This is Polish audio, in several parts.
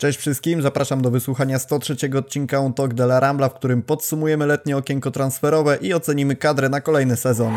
Cześć wszystkim, zapraszam do wysłuchania 103 odcinka On Talk de la Rambla, w którym podsumujemy letnie okienko transferowe i ocenimy kadrę na kolejny sezon.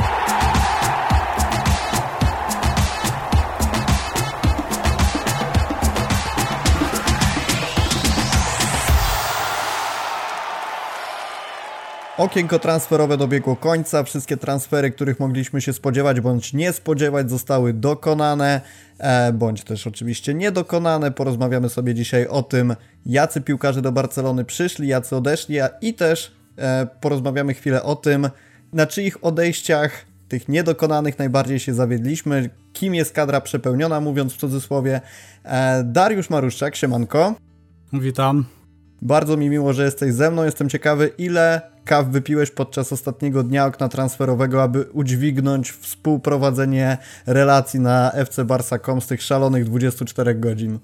Okienko transferowe dobiegło końca. Wszystkie transfery, których mogliśmy się spodziewać bądź nie spodziewać, zostały dokonane, e, bądź też oczywiście niedokonane. Porozmawiamy sobie dzisiaj o tym, jacy piłkarze do Barcelony przyszli, jacy odeszli, a i też e, porozmawiamy chwilę o tym, na czyich odejściach tych niedokonanych najbardziej się zawiedliśmy, kim jest kadra przepełniona, mówiąc w cudzysłowie. E, Dariusz Maruszczak, siemanko. Witam. Bardzo mi miło, że jesteś ze mną. Jestem ciekawy, ile kaw wypiłeś podczas ostatniego dnia okna transferowego, aby udźwignąć współprowadzenie relacji na FC Barsa.com z tych szalonych 24 godzin?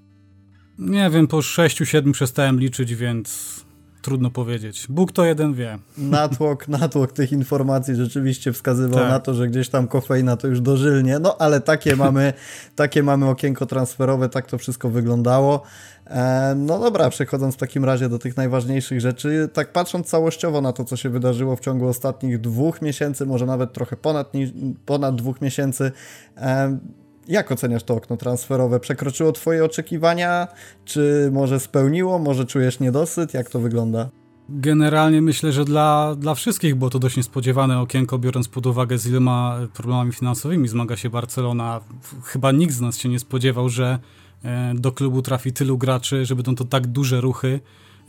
Nie wiem, po 6-7 przestałem liczyć, więc trudno powiedzieć. Bóg to jeden wie. Natłok, natłok tych informacji rzeczywiście wskazywał tak. na to, że gdzieś tam kofeina to już dożylnie, no ale takie mamy, takie mamy okienko transferowe, tak to wszystko wyglądało. E, no dobra, przechodząc w takim razie do tych najważniejszych rzeczy, tak patrząc całościowo na to, co się wydarzyło w ciągu ostatnich dwóch miesięcy, może nawet trochę ponad, ponad dwóch miesięcy, e, jak oceniasz to okno transferowe? Przekroczyło Twoje oczekiwania? Czy może spełniło? Może czujesz niedosyt? Jak to wygląda? Generalnie myślę, że dla, dla wszystkich było to dość niespodziewane okienko, biorąc pod uwagę z iloma problemami finansowymi zmaga się Barcelona. Chyba nikt z nas się nie spodziewał, że e, do klubu trafi tylu graczy, że będą to tak duże ruchy.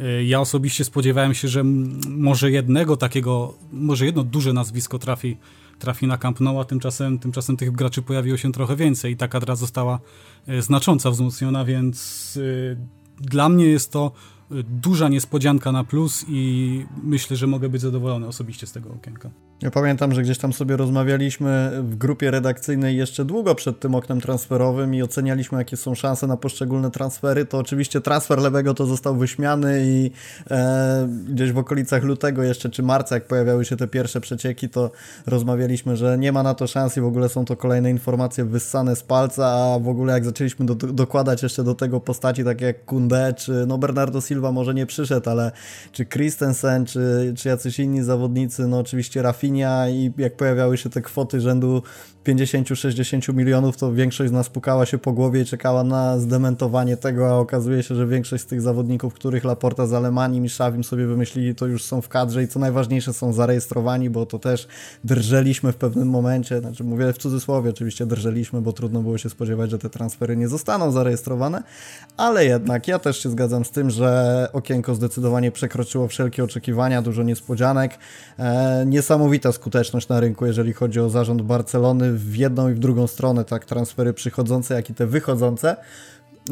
E, ja osobiście spodziewałem się, że może jednego takiego, może jedno duże nazwisko trafi trafi na Camp Nou, a tymczasem, tymczasem tych graczy pojawiło się trochę więcej i ta kadra została e, znacząco wzmocniona, więc e, dla mnie jest to e, duża niespodzianka na plus i myślę, że mogę być zadowolony osobiście z tego okienka. Ja pamiętam, że gdzieś tam sobie rozmawialiśmy w grupie redakcyjnej jeszcze długo przed tym oknem transferowym i ocenialiśmy, jakie są szanse na poszczególne transfery. To oczywiście transfer lewego to został wyśmiany i e, gdzieś w okolicach lutego jeszcze, czy marca, jak pojawiały się te pierwsze przecieki, to rozmawialiśmy, że nie ma na to szans i w ogóle są to kolejne informacje wyssane z palca, a w ogóle jak zaczęliśmy do, dokładać jeszcze do tego postaci takie jak Kunde, czy no Bernardo Silva może nie przyszedł, ale czy Christensen, czy, czy jacyś inni zawodnicy, no oczywiście Rafi Rafinha i jak pojawiały się te kwoty rzędu 50-60 milionów, to większość z nas pukała się po głowie i czekała na zdementowanie tego, a okazuje się, że większość z tych zawodników, których Laporta z Alemanii i Szawim sobie wymyślili, to już są w kadrze i co najważniejsze są zarejestrowani, bo to też drżeliśmy w pewnym momencie, znaczy mówię w cudzysłowie, oczywiście drżeliśmy, bo trudno było się spodziewać, że te transfery nie zostaną zarejestrowane, ale jednak ja też się zgadzam z tym, że okienko zdecydowanie przekroczyło wszelkie oczekiwania, dużo niespodzianek, e, niesamowita skuteczność na rynku, jeżeli chodzi o zarząd Barcelony, w jedną i w drugą stronę, tak transfery przychodzące, jak i te wychodzące.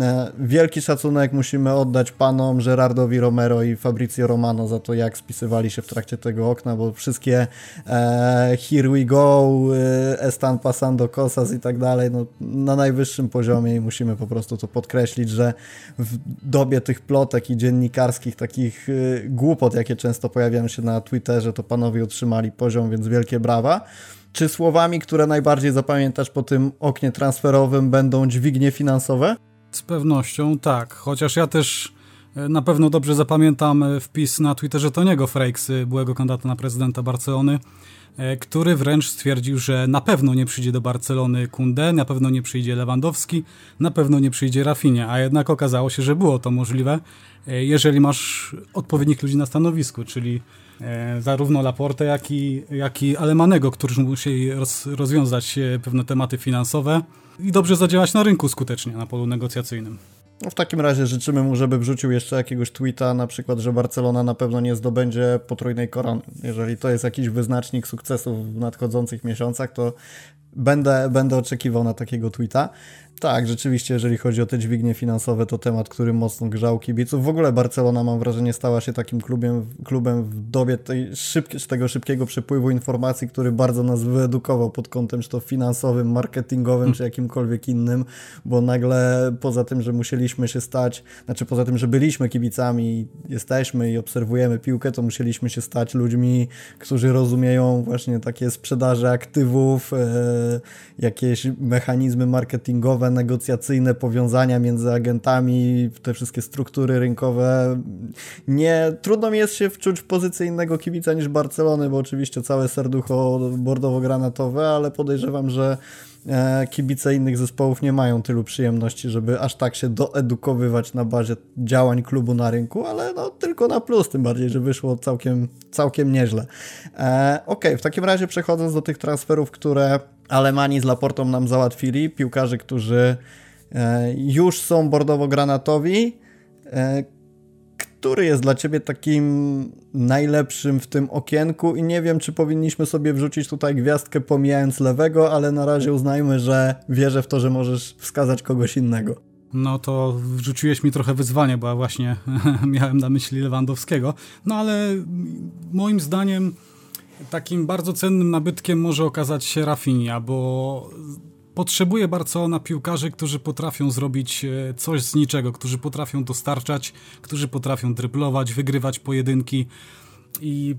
E, wielki szacunek musimy oddać panom Gerardowi Romero i Fabrizio Romano za to, jak spisywali się w trakcie tego okna, bo wszystkie e, Here We Go, e, Estan Pasando Cosas i tak dalej, no, na najwyższym poziomie i musimy po prostu to podkreślić, że w dobie tych plotek i dziennikarskich takich e, głupot, jakie często pojawiają się na Twitterze, to panowie utrzymali poziom, więc wielkie brawa. Czy słowami, które najbardziej zapamiętasz po tym oknie transferowym będą dźwignie finansowe? Z pewnością tak, chociaż ja też e, na pewno dobrze zapamiętam e, wpis na Twitterze Toniego Frakesy, byłego kandydata na prezydenta Barcelony, e, który wręcz stwierdził, że na pewno nie przyjdzie do Barcelony Kunde, na pewno nie przyjdzie Lewandowski, na pewno nie przyjdzie Rafinha, a jednak okazało się, że było to możliwe, jeżeli masz odpowiednich ludzi na stanowisku, czyli zarówno Laporte, jak i, jak i Alemanego, którzy musieli roz, rozwiązać pewne tematy finansowe i dobrze zadziałać na rynku skutecznie, na polu negocjacyjnym. No w takim razie życzymy mu, żeby wrzucił jeszcze jakiegoś tweeta, na przykład, że Barcelona na pewno nie zdobędzie potrójnej korony. Jeżeli to jest jakiś wyznacznik sukcesu w nadchodzących miesiącach, to będę, będę oczekiwał na takiego tweeta. Tak, rzeczywiście, jeżeli chodzi o te dźwignie finansowe, to temat, który mocno grzał kibiców. W ogóle Barcelona, mam wrażenie, stała się takim klubem, klubem w dobie tej tego szybkiego przepływu informacji, który bardzo nas wyedukował pod kątem czy to finansowym, marketingowym, czy jakimkolwiek innym, bo nagle poza tym, że musieliśmy się stać, znaczy poza tym, że byliśmy kibicami, jesteśmy i obserwujemy piłkę, to musieliśmy się stać ludźmi, którzy rozumieją właśnie takie sprzedaże aktywów, e, jakieś mechanizmy marketingowe, negocjacyjne powiązania między agentami, te wszystkie struktury rynkowe. Nie, trudno mi jest się wczuć w pozycję innego kibica niż Barcelony, bo oczywiście całe serducho bordowo-granatowe, ale podejrzewam, że E, kibice innych zespołów nie mają tylu przyjemności, żeby aż tak się doedukowywać na bazie działań klubu na rynku, ale no tylko na plus, tym bardziej, że wyszło całkiem, całkiem nieźle. E, ok, w takim razie przechodząc do tych transferów, które Alemani z Laportą nam załatwili, piłkarzy, którzy e, już są bordowo-granatowi, e, który jest dla Ciebie takim najlepszym w tym okienku i nie wiem, czy powinniśmy sobie wrzucić tutaj gwiazdkę pomijając lewego, ale na razie uznajmy, że wierzę w to, że możesz wskazać kogoś innego. No to wrzuciłeś mi trochę wyzwanie, bo ja właśnie miałem na myśli Lewandowskiego. No ale moim zdaniem takim bardzo cennym nabytkiem może okazać się Rafinha, bo potrzebuje Barcelona piłkarzy, którzy potrafią zrobić e, coś z niczego, którzy potrafią dostarczać, którzy potrafią dryblować, wygrywać pojedynki i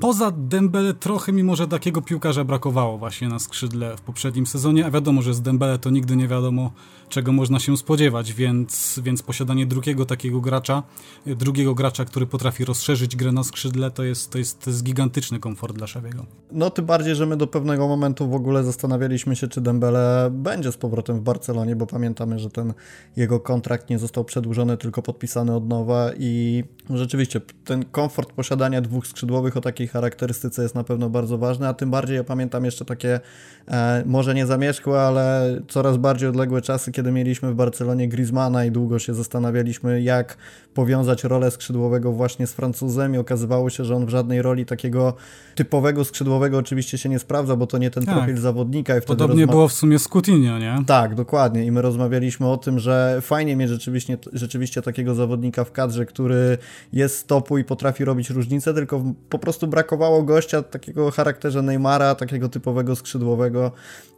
poza Dembele trochę mi może takiego piłkarza brakowało właśnie na skrzydle w poprzednim sezonie, a wiadomo, że z Dembele to nigdy nie wiadomo czego można się spodziewać, więc, więc posiadanie drugiego takiego gracza, drugiego gracza, który potrafi rozszerzyć grę na skrzydle, to jest, to jest, to jest gigantyczny komfort dla Szawiego. No tym bardziej, że my do pewnego momentu w ogóle zastanawialiśmy się, czy Dembele będzie z powrotem w Barcelonie, bo pamiętamy, że ten jego kontrakt nie został przedłużony, tylko podpisany od nowa i rzeczywiście ten komfort posiadania dwóch skrzydłowych o takiej charakterystyce jest na pewno bardzo ważny, a tym bardziej ja pamiętam jeszcze takie e, może nie zamierzchłe, ale coraz bardziej odległe czasy, kiedy mieliśmy w Barcelonie Griezmana i długo się zastanawialiśmy, jak powiązać rolę skrzydłowego właśnie z Francuzem i okazywało się, że on w żadnej roli takiego typowego skrzydłowego oczywiście się nie sprawdza, bo to nie ten tak. profil zawodnika. I wtedy Podobnie było w sumie z Coutinho, nie? Tak, dokładnie. I my rozmawialiśmy o tym, że fajnie mieć rzeczywiście, rzeczywiście takiego zawodnika w kadrze, który jest z topu i potrafi robić różnicę, tylko po prostu brakowało gościa takiego charakterze Neymara, takiego typowego skrzydłowego,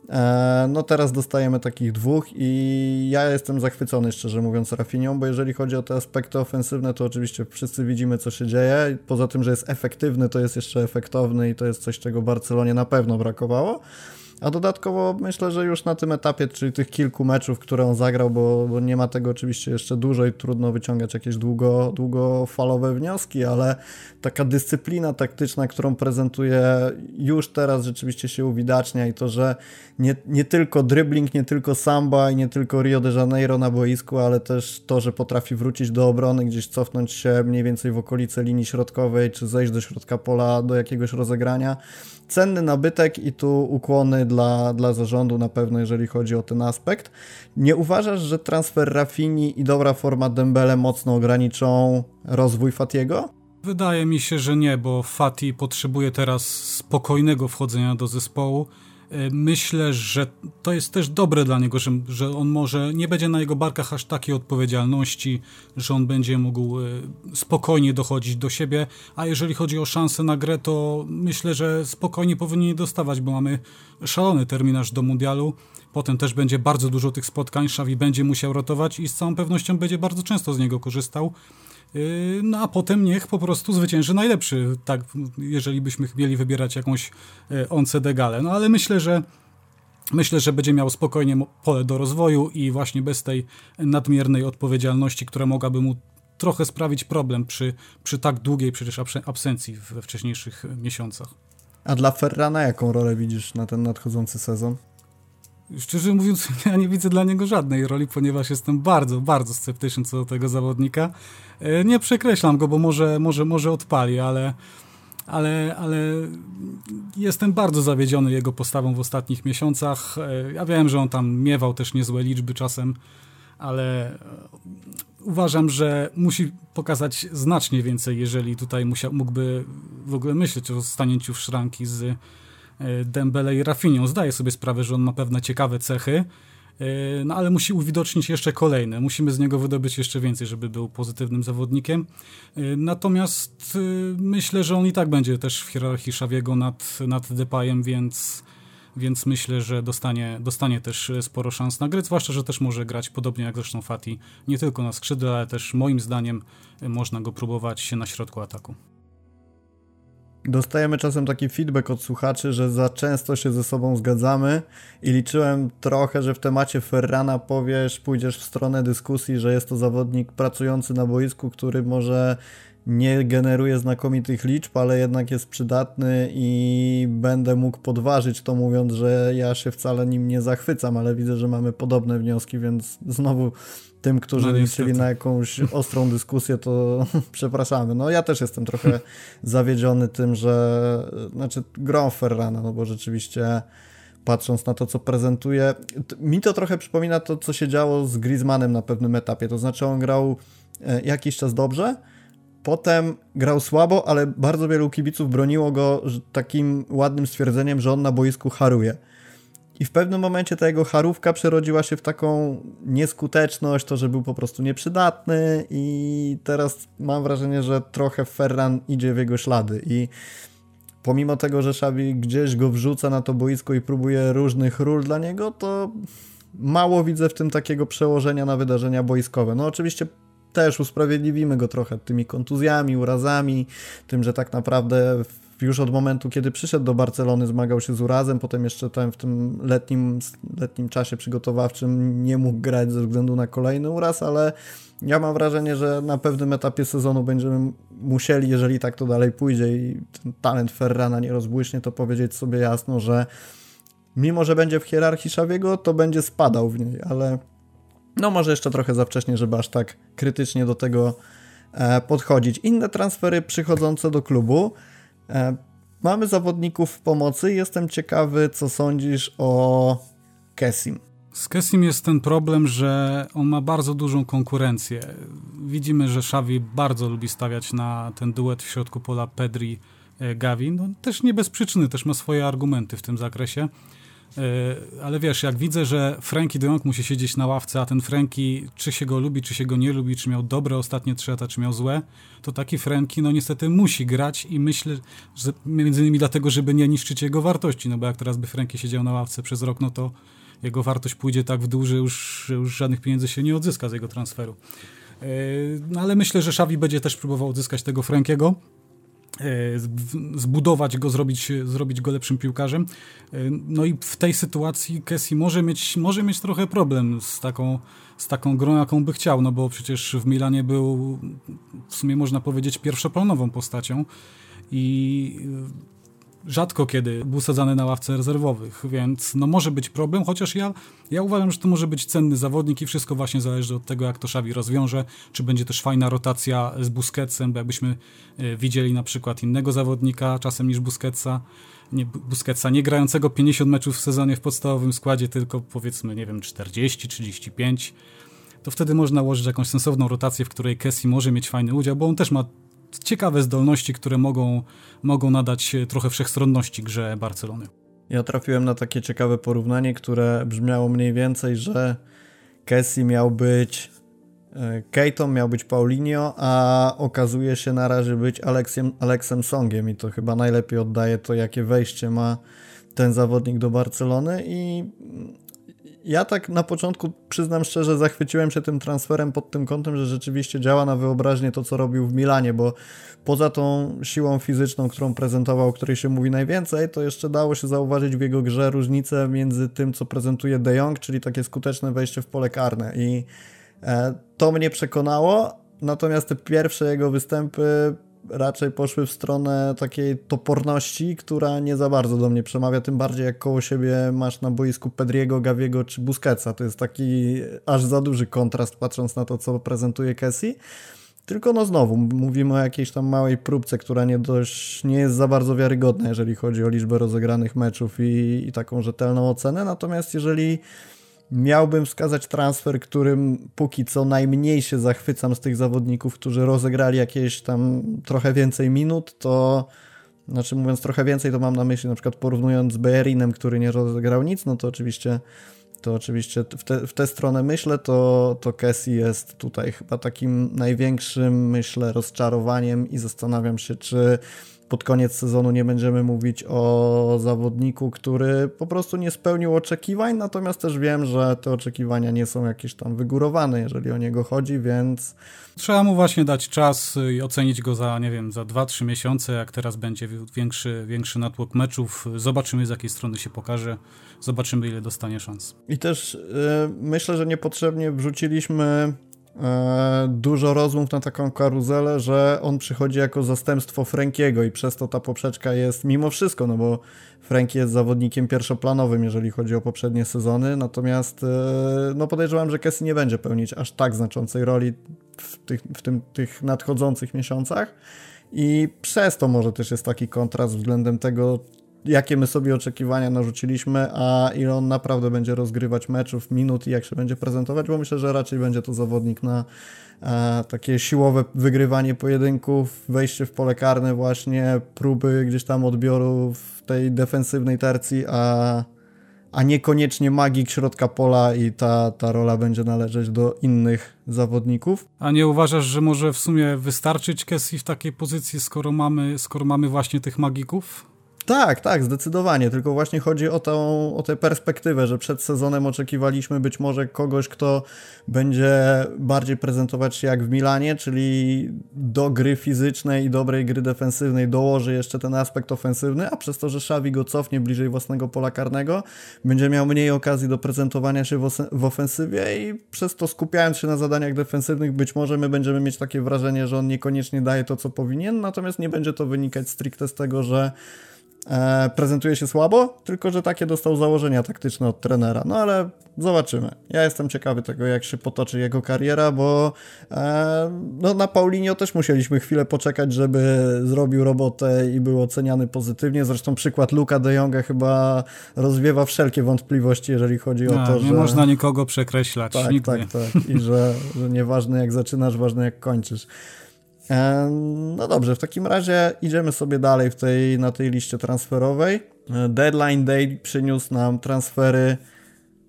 E, no teraz dostajemy takich dwóch i ja jestem zachwycony, szczerze mówiąc, Rafinią, bo jeżeli chodzi o te aspekty ofensywne, to oczywiście wszyscy widzimy, co się dzieje. Poza tym, że jest efektywny, to jest jeszcze efektowny i to jest coś, czego Barcelonie na pewno brakowało. A dodatkowo myślę, że już na tym etapie, czyli tych kilku meczów, które on zagrał, bo, bo, nie ma tego oczywiście jeszcze dużo i trudno wyciągać jakieś długo, długofalowe wnioski, ale taka dyscyplina taktyczna, którą prezentuje już teraz rzeczywiście się uwidacznia i to, że nie, nie tylko dribbling, nie tylko samba i nie tylko Rio de Janeiro na boisku, ale też to, że potrafi wrócić do obrony, gdzieś cofnąć się mniej więcej w okolice linii środkowej, czy zejść do środka pola do jakiegoś rozegrania. Cenny nabytek i tu ukłony dla, dla zarządu na pewno, jeżeli chodzi o ten aspekt. Nie uważasz, że transfer Rafini i dobra forma Dembele mocno ograniczą rozwój Fatiego? Wydaje mi się, że nie, bo Fati potrzebuje teraz spokojnego wchodzenia do zespołu myślę, że to jest też dobre dla niego, że, że on może, nie będzie na jego barkach aż takiej odpowiedzialności, że on będzie mógł e, spokojnie dochodzić do siebie, a jeżeli chodzi o szansę na grę, to myślę, że spokojnie powinien dostawać, bo mamy szalony terminarz do mundialu, potem też będzie bardzo dużo tych spotkań, Szawi będzie musiał rotować i z całą pewnością będzie bardzo często z niego korzystał, no a potem niech po prostu zwycięży najlepszy, tak, jeżeli byśmy mieli wybierać jakąś e, once de gale. No ale myślę, że Myślę, że będzie miał spokojnie pole do rozwoju i właśnie bez tej nadmiernej odpowiedzialności, która mogłaby mu trochę sprawić problem przy, przy tak długiej przecież absencji we wcześniejszych miesiącach. A dla Ferrana jaką rolę widzisz na ten nadchodzący sezon? Szczerze mówiąc, ja nie widzę dla niego żadnej roli, ponieważ jestem bardzo, bardzo sceptyczny co do tego zawodnika. E, nie przekreślam go, bo może, może, może odpali, ale, ale, ale jestem bardzo zawiedziony jego postawą w ostatnich miesiącach. E, ja wiem, że on tam miewał też niezłe liczby czasem, ale e, uważam, że musi pokazać znacznie więcej, jeżeli tutaj musiał, mógłby w ogóle myśleć o stanięciu w szranki z Dembele i Rafinią. Zdaję sobie sprawę, że on ma pewne ciekawe cechy, e, no ale musi uwidocznić jeszcze kolejne. Musimy z niego wydobyć jeszcze więcej, żeby był pozytywnym zawodnikiem. E, natomiast e, myślę, że on i tak będzie też w hierarchii Szawiego nad, nad Depayem, więc, więc myślę, że dostanie, dostanie też sporo szans na grę, zwłaszcza, że też może grać podobnie jak zresztą Fati, nie tylko na skrzydle, ale też moim zdaniem można go próbować na środku ataku. Dostajemy czasem taki feedback od słuchaczy, że za często się ze sobą zgadzamy i liczyłem trochę, że w temacie Ferrana powiesz, pójdziesz w stronę dyskusji, że jest to zawodnik pracujący na boisku, który może nie generuje znakomitych liczb, ale jednak jest przydatny i będę mógł podważyć to mówiąc, że ja się wcale nim nie zachwycam, ale widzę, że mamy podobne wnioski, więc znowu tym, którzy no, liczyli na jakąś ostrą dyskusję, to przepraszamy. No ja też jestem trochę zawiedziony tym, że znaczy grą Ferrana, no bo rzeczywiście patrząc na to, co prezentuje, mi to trochę przypomina to, co się działo z Griezmannem na pewnym etapie, to znaczy on grał e, jakiś czas dobrze, Potem grał słabo, ale bardzo wielu kibiców broniło go takim ładnym stwierdzeniem, że on na boisku haruje. I w pewnym momencie ta jego harówka przerodziła się w taką nieskuteczność, to, że był po prostu nieprzydatny i teraz mam wrażenie, że trochę Ferran idzie w jego ślady i pomimo tego, że Xavi gdzieś go wrzuca na to boisko i próbuje różnych ról dla niego, to mało widzę w tym takiego przełożenia na wydarzenia boiskowe. No oczywiście też usprawiedliwimy go trochę tymi kontuzjami, urazami, tym, że tak naprawdę już od momentu, kiedy przyszedł do Barcelony, zmagał się z urazem, potem jeszcze tam w tym letnim, letnim czasie przygotowawczym nie mógł grać ze względu na kolejny uraz, ale ja mam wrażenie, że na pewnym etapie sezonu będziemy musieli, jeżeli tak to dalej pójdzie i ten talent Ferrana nie rozbłyśnie, to powiedzieć sobie jasno, że mimo, że będzie w hierarchii Szawiego, to będzie spadał w niej, ale no może jeszcze trochę za wcześnie, żeby aż tak krytycznie do tego e, podchodzić. Inne transfery przychodzące do klubu. E, mamy zawodników w pomocy. Jestem ciekawy, co sądzisz o Kessim. Z Kessim jest ten problem, że on ma bardzo dużą konkurencję. Widzimy, że Xavi bardzo lubi stawiać na ten duet w środku pola Pedri-Gavi. No, też nie bez przyczyny, też ma swoje argumenty w tym zakresie. E, ale wiesz, jak widzę, że Frankie de Jong musi siedzieć na ławce, a ten Frankie, czy się go lubi, czy się go nie lubi, czy miał dobre ostatnie trzy lata, czy miał złe, to taki Frankie, no niestety musi grać i myślę, że między innymi dlatego, żeby nie niszczyć jego wartości, no bo jak teraz by Frankie siedział na ławce przez rok, no to jego wartość pójdzie tak w dół, że już, że już żadnych pieniędzy się nie odzyska z jego transferu. E, no ale myślę, że Xavi będzie też próbował odzyskać tego Frankiego. E, zbudować go, zrobić, zrobić go lepszym piłkarzem. E, no i w tej sytuacji Kessi może mieć, może mieć trochę problem z taką, z taką grą, jaką by chciał, no bo przecież w Milanie był w sumie można powiedzieć pierwszoplanową postacią i rzadko kiedy był sadzany na ławce rezerwowych, więc no może być problem, chociaż ja, ja uważam, że to może być cenny zawodnik i wszystko właśnie zależy od tego, jak to Xavi rozwiąże, czy będzie też fajna rotacja z Busquetsem, bo jakbyśmy e, widzieli na przykład innego zawodnika czasem niż Busquetsa, nie, Busquetsa, nie grającego 50 meczów w sezonie w podstawowym składzie, tylko powiedzmy, nie wiem, 40, 35, to wtedy można ułożyć jakąś sensowną rotację, w której Kessi może mieć fajny udział, bo on też ma ciekawe zdolności, które mogą, mogą nadać trochę wszechstronności grze Barcelony. Ja trafiłem na takie ciekawe porównanie, które brzmiało mniej więcej, że Kessi miał być e, Keito, miał być Paulinho, a okazuje się na razie być Aleksiem, Aleksem Songiem i to chyba najlepiej oddaje to, jakie wejście ma ten zawodnik do Barcelony i ja tak na początku przyznam szczerze, zachwyciłem się tym transferem pod tym kątem, że rzeczywiście działa na wyobraźnię to, co robił w Milanie, bo poza tą siłą fizyczną, którą prezentował, o której się mówi najwięcej, to jeszcze dało się zauważyć w jego grze różnicę między tym, co prezentuje De Jong, czyli takie skuteczne wejście w pole karne. I e, to mnie przekonało, natomiast te pierwsze jego występy raczej poszły w stronę takiej toporności, która nie za bardzo do mnie przemawia, tym bardziej jak koło siebie masz na boisku Pedriego, Gaviego czy Busquetsa. To jest taki aż za duży kontrast patrząc na to, co prezentuje Kessie. Tylko no znowu, mówimy o jakiejś tam małej próbce, która nie, dość, nie jest za bardzo wiarygodna, jeżeli chodzi o liczbę rozegranych meczów i, i taką rzetelną ocenę. Natomiast jeżeli miałbym wskazać transfer, którym póki co najmniej się zachwycam z tych zawodników, którzy rozegrali jakieś tam trochę więcej minut, to znaczy mówiąc trochę więcej, to mam na myśli na przykład porównując z Bejerinem, który nie rozegrał nic, no to oczywiście to oczywiście w, te, w tę stronę myślę, to, to Cassie jest tutaj chyba takim największym, myślę, rozczarowaniem i zastanawiam się, czy pod koniec sezonu nie będziemy mówić o zawodniku, który po prostu nie spełnił oczekiwań, natomiast też wiem, że te oczekiwania nie są jakieś tam wygórowane, jeżeli o niego chodzi, więc... Trzeba mu właśnie dać czas i ocenić go za, nie wiem, za 2-3 miesiące, jak teraz będzie większy, większy natłok meczów. Zobaczymy, z jakiej strony się pokaże, zobaczymy, ile dostanie szans. I też yy, myślę, że niepotrzebnie wrzuciliśmy dużo rozmów na taką karuzelę, że on przychodzi jako zastępstwo Frankiego i przez to ta poprzeczka jest mimo wszystko, no bo Frankie jest zawodnikiem pierwszoplanowym, jeżeli chodzi o poprzednie sezony, natomiast e, no podejrzewam, że Kessie nie będzie pełnić aż tak znaczącej roli w tych, w tym, tych nadchodzących miesiącach. I przez to może też jest taki kontrast względem tego, jakie my sobie oczekiwania narzuciliśmy, a ile on naprawdę będzie rozgrywać meczów, minut i jak się będzie prezentować, bo myślę, że raczej będzie to zawodnik na e, takie siłowe wygrywanie pojedynków, wejście w pole karne właśnie, próby gdzieś tam odbioru w tej defensywnej tercji, a, a niekoniecznie magik środka pola i ta, ta rola będzie należeć do innych zawodników. A nie uważasz, że może w sumie wystarczyć Kessie w takiej pozycji, skoro mamy, skoro mamy właśnie tych magików? Tak, tak, zdecydowanie. Tylko właśnie chodzi o, tą, o tę perspektywę, że przed sezonem oczekiwaliśmy być może kogoś, kto będzie bardziej prezentować się jak w Milanie, czyli do gry fizycznej i dobrej gry defensywnej dołoży jeszcze ten aspekt ofensywny, a przez to, że Xavi go cofnie bliżej własnego pola karnego, będzie miał mniej okazji do prezentowania się w, ofensywie i przez to skupiając się na zadaniach defensywnych, być może my będziemy mieć takie wrażenie, że on niekoniecznie daje to, co powinien, natomiast nie będzie to wynikać stricte z tego, że e, prezentuje się słabo, tylko że takie dostał założenia taktyczne od trenera. No ale zobaczymy. Ja jestem ciekawy tego, jak się potoczy jego kariera, bo e, no, na Paulinio też musieliśmy chwilę poczekać, żeby zrobił robotę i był oceniany pozytywnie. Zresztą przykład Luka de Jonga chyba rozwiewa wszelkie wątpliwości, jeżeli chodzi o to, nie że... Nie można nikogo przekreślać. Tak, nigdy. tak, tak. I że, że nieważne jak zaczynasz, ważne jak kończysz. No dobrze, w takim razie idziemy sobie dalej w tej, na tej liście transferowej. Deadline Day przyniósł nam transfery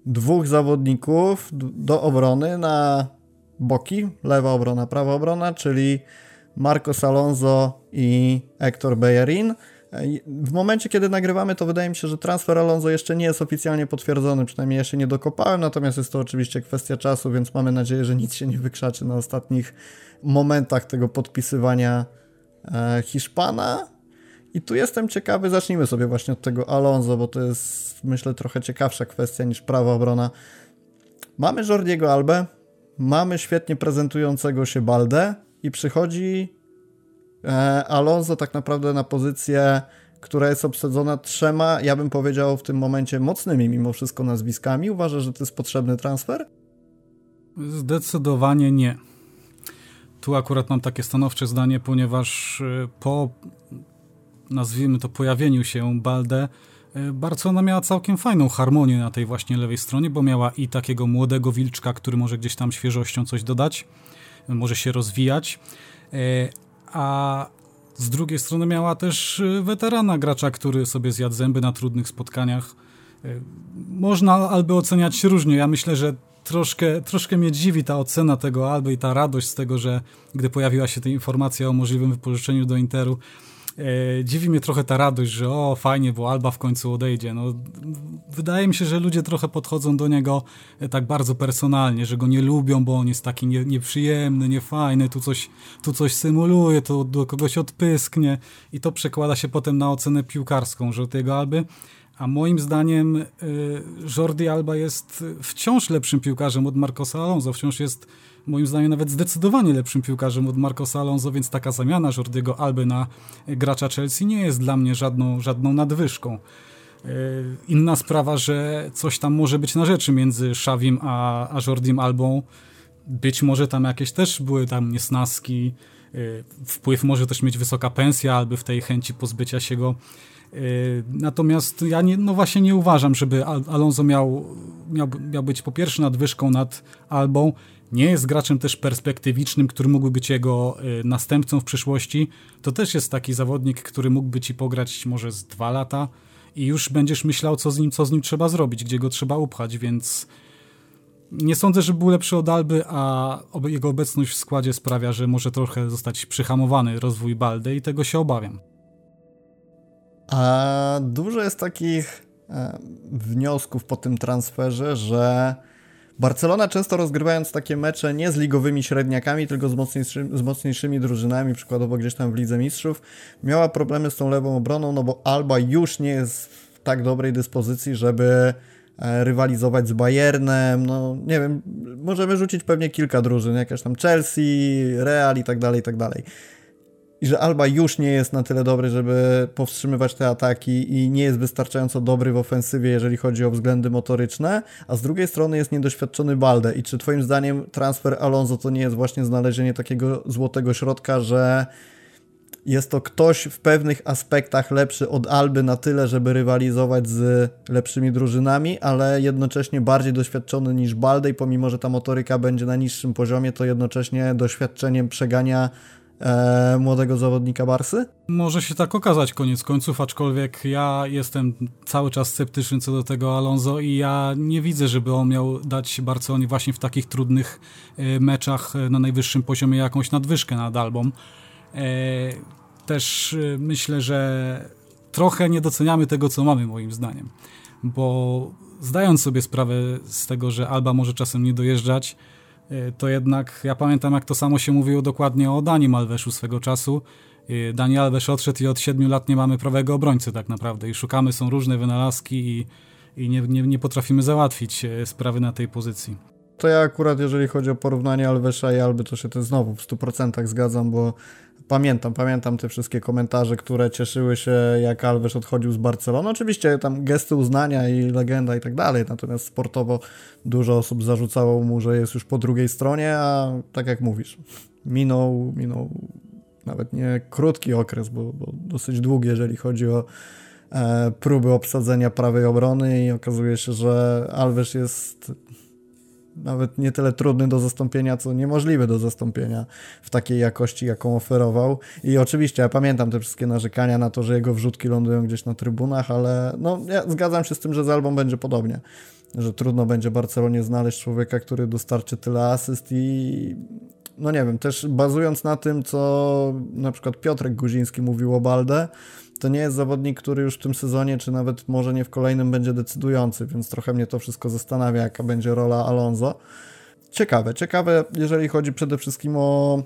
dwóch zawodników do obrony na boki, lewa obrona, prawa obrona, czyli Marcos Alonso i Hector Bellerin. W momencie, kiedy nagrywamy, to wydaje mi się, że transfer Alonso jeszcze nie jest oficjalnie potwierdzony, przynajmniej się nie dokopałem, natomiast jest to oczywiście kwestia czasu, więc mamy nadzieję, że nic się nie wykrzaczy na ostatnich momentach tego podpisywania e, Hiszpana. I tu jestem ciekawy, zacznijmy sobie właśnie od tego Alonso, bo to jest myślę trochę ciekawsza kwestia niż prawa obrona. Mamy Jordiego Albę, mamy świetnie prezentującego się Baldę i przychodzi Alonso tak naprawdę na pozycję, która jest obsadzona trzema, ja bym powiedział w tym momencie mocnymi mimo wszystko nazwiskami. Uważasz, że to jest potrzebny transfer? Zdecydowanie nie. Tu akurat mam takie stanowcze zdanie, ponieważ y, po, nazwijmy to, pojawieniu się Balde, y, Barcelona miała całkiem fajną harmonię na tej właśnie lewej stronie, bo miała i takiego młodego wilczka, który może gdzieś tam świeżością coś dodać, może się rozwijać, a z drugiej strony miała też weterana gracza, który sobie zjadł zęby na trudnych spotkaniach. Można albo oceniać różnie. Ja myślę, że troszkę, troszkę mnie dziwi ta ocena tego Alby i ta radość z tego, że gdy pojawiła się ta informacja o możliwym wypożyczeniu do Interu, e, dziwi mnie trochę ta radość, że o fajnie, bo Alba w końcu odejdzie. No, wydaje mi się, że ludzie trochę podchodzą do niego e, tak bardzo personalnie, że go nie lubią, bo on jest taki nie, nieprzyjemny, niefajny, tu coś, tu coś symuluje, to do kogoś odpysknie. I to przekłada się potem na ocenę piłkarską, że tego Alby. A moim zdaniem y, Jordi Alba jest wciąż lepszym piłkarzem od Marcosa Alonso, wciąż jest moim zdaniem nawet zdecydowanie lepszym piłkarzem od Marcosa Alonso, więc taka zamiana Jordiego Alby na gracza Chelsea nie jest dla mnie żadną, żadną nadwyżką. Y, inna sprawa, że coś tam może być na rzeczy między Szawim a, a Jordim Albą. Być może tam jakieś też były tam niesnaski, y, wpływ może też mieć wysoka pensja, albo w tej chęci pozbycia się go Y, natomiast ja nie, no właśnie nie uważam, żeby Alonso miał, miał, miał być po pierwsze nadwyżką nad Albą. Nie jest graczem też perspektywicznym, który mógłby być jego y, następcą w przyszłości. To też jest taki zawodnik, który mógłby ci pograć może z dwa lata i już będziesz myślał, co z nim, co z nim trzeba zrobić, gdzie go trzeba upchać, więc nie sądzę, że był lepszy od Alby, a jego obecność w składzie sprawia, że może trochę zostać przyhamowany rozwój Baldy i tego się obawiam. A dużo jest takich e, wniosków po tym transferze, że Barcelona często rozgrywając takie mecze nie z ligowymi średniakami, tylko z, z mocniejszymi drużynami, przykładowo gdzieś tam w Lidze Mistrzów, miała problemy z tą lewą obroną, no bo Alba już nie jest w tak dobrej dyspozycji, żeby e, rywalizować z Bayernem, no nie wiem, możemy rzucić pewnie kilka drużyn, jakaś tam Chelsea, Real i tak dalej, i tak dalej i że Alba już nie jest na tyle dobry, żeby powstrzymywać te ataki i nie jest wystarczająco dobry w ofensywie, jeżeli chodzi o względy motoryczne, a z drugiej strony jest niedoświadczony Balde. I czy twoim zdaniem transfer Alonso to nie jest właśnie znalezienie takiego złotego środka, że jest to ktoś w pewnych aspektach lepszy od Alby na tyle, żeby rywalizować z lepszymi drużynami, ale jednocześnie bardziej doświadczony niż Balde i pomimo, że ta motoryka będzie na niższym poziomie, to jednocześnie doświadczeniem przegania e, młodego zawodnika Barsy? Może się tak okazać koniec końców, aczkolwiek ja jestem cały czas sceptyczny co do tego Alonso i ja nie widzę, żeby on miał dać Barcelonie właśnie w takich trudnych e, meczach e, na najwyższym poziomie jakąś nadwyżkę nad Albą. E, też myślę, że trochę nie doceniamy tego, co mamy moim zdaniem, bo zdając sobie sprawę z tego, że Alba może czasem nie dojeżdżać, to jednak ja pamiętam, jak to samo się mówiło dokładnie o Dani Malweszu swego czasu. Y, Dani Alves odszedł i od siedmiu lat nie mamy prawego obrońcy tak naprawdę i szukamy, są różne wynalazki i, i nie, nie, nie potrafimy załatwić y, sprawy na tej pozycji. To ja akurat, jeżeli chodzi o porównanie Alvesa i Alby, to się to znowu w 100% zgadzam, bo Pamiętam, pamiętam te wszystkie komentarze, które cieszyły się, jak Alves odchodził z Barcelony. Oczywiście tam gesty uznania i legenda i tak dalej, natomiast sportowo dużo osób zarzucało mu, że jest już po drugiej stronie, a tak jak mówisz, minął, minął nawet nie krótki okres, bo, bo dosyć długi, jeżeli chodzi o e, próby obsadzenia prawej obrony i okazuje się, że Alves jest nawet nie tyle trudny do zastąpienia, co niemożliwy do zastąpienia w takiej jakości, jaką oferował. I oczywiście ja pamiętam te wszystkie narzekania na to, że jego wrzutki lądują gdzieś na trybunach, ale no, ja zgadzam się z tym, że z Albą będzie podobnie. Że trudno będzie Barcelonie znaleźć człowieka, który dostarczy tyle asyst i no nie wiem, też bazując na tym, co na przykład Piotrek Guziński mówił o Balde, to nie jest zawodnik, który już w tym sezonie, czy nawet może nie w kolejnym będzie decydujący, więc trochę mnie to wszystko zastanawia, jaka będzie rola Alonso. Ciekawe, ciekawe, jeżeli chodzi przede wszystkim o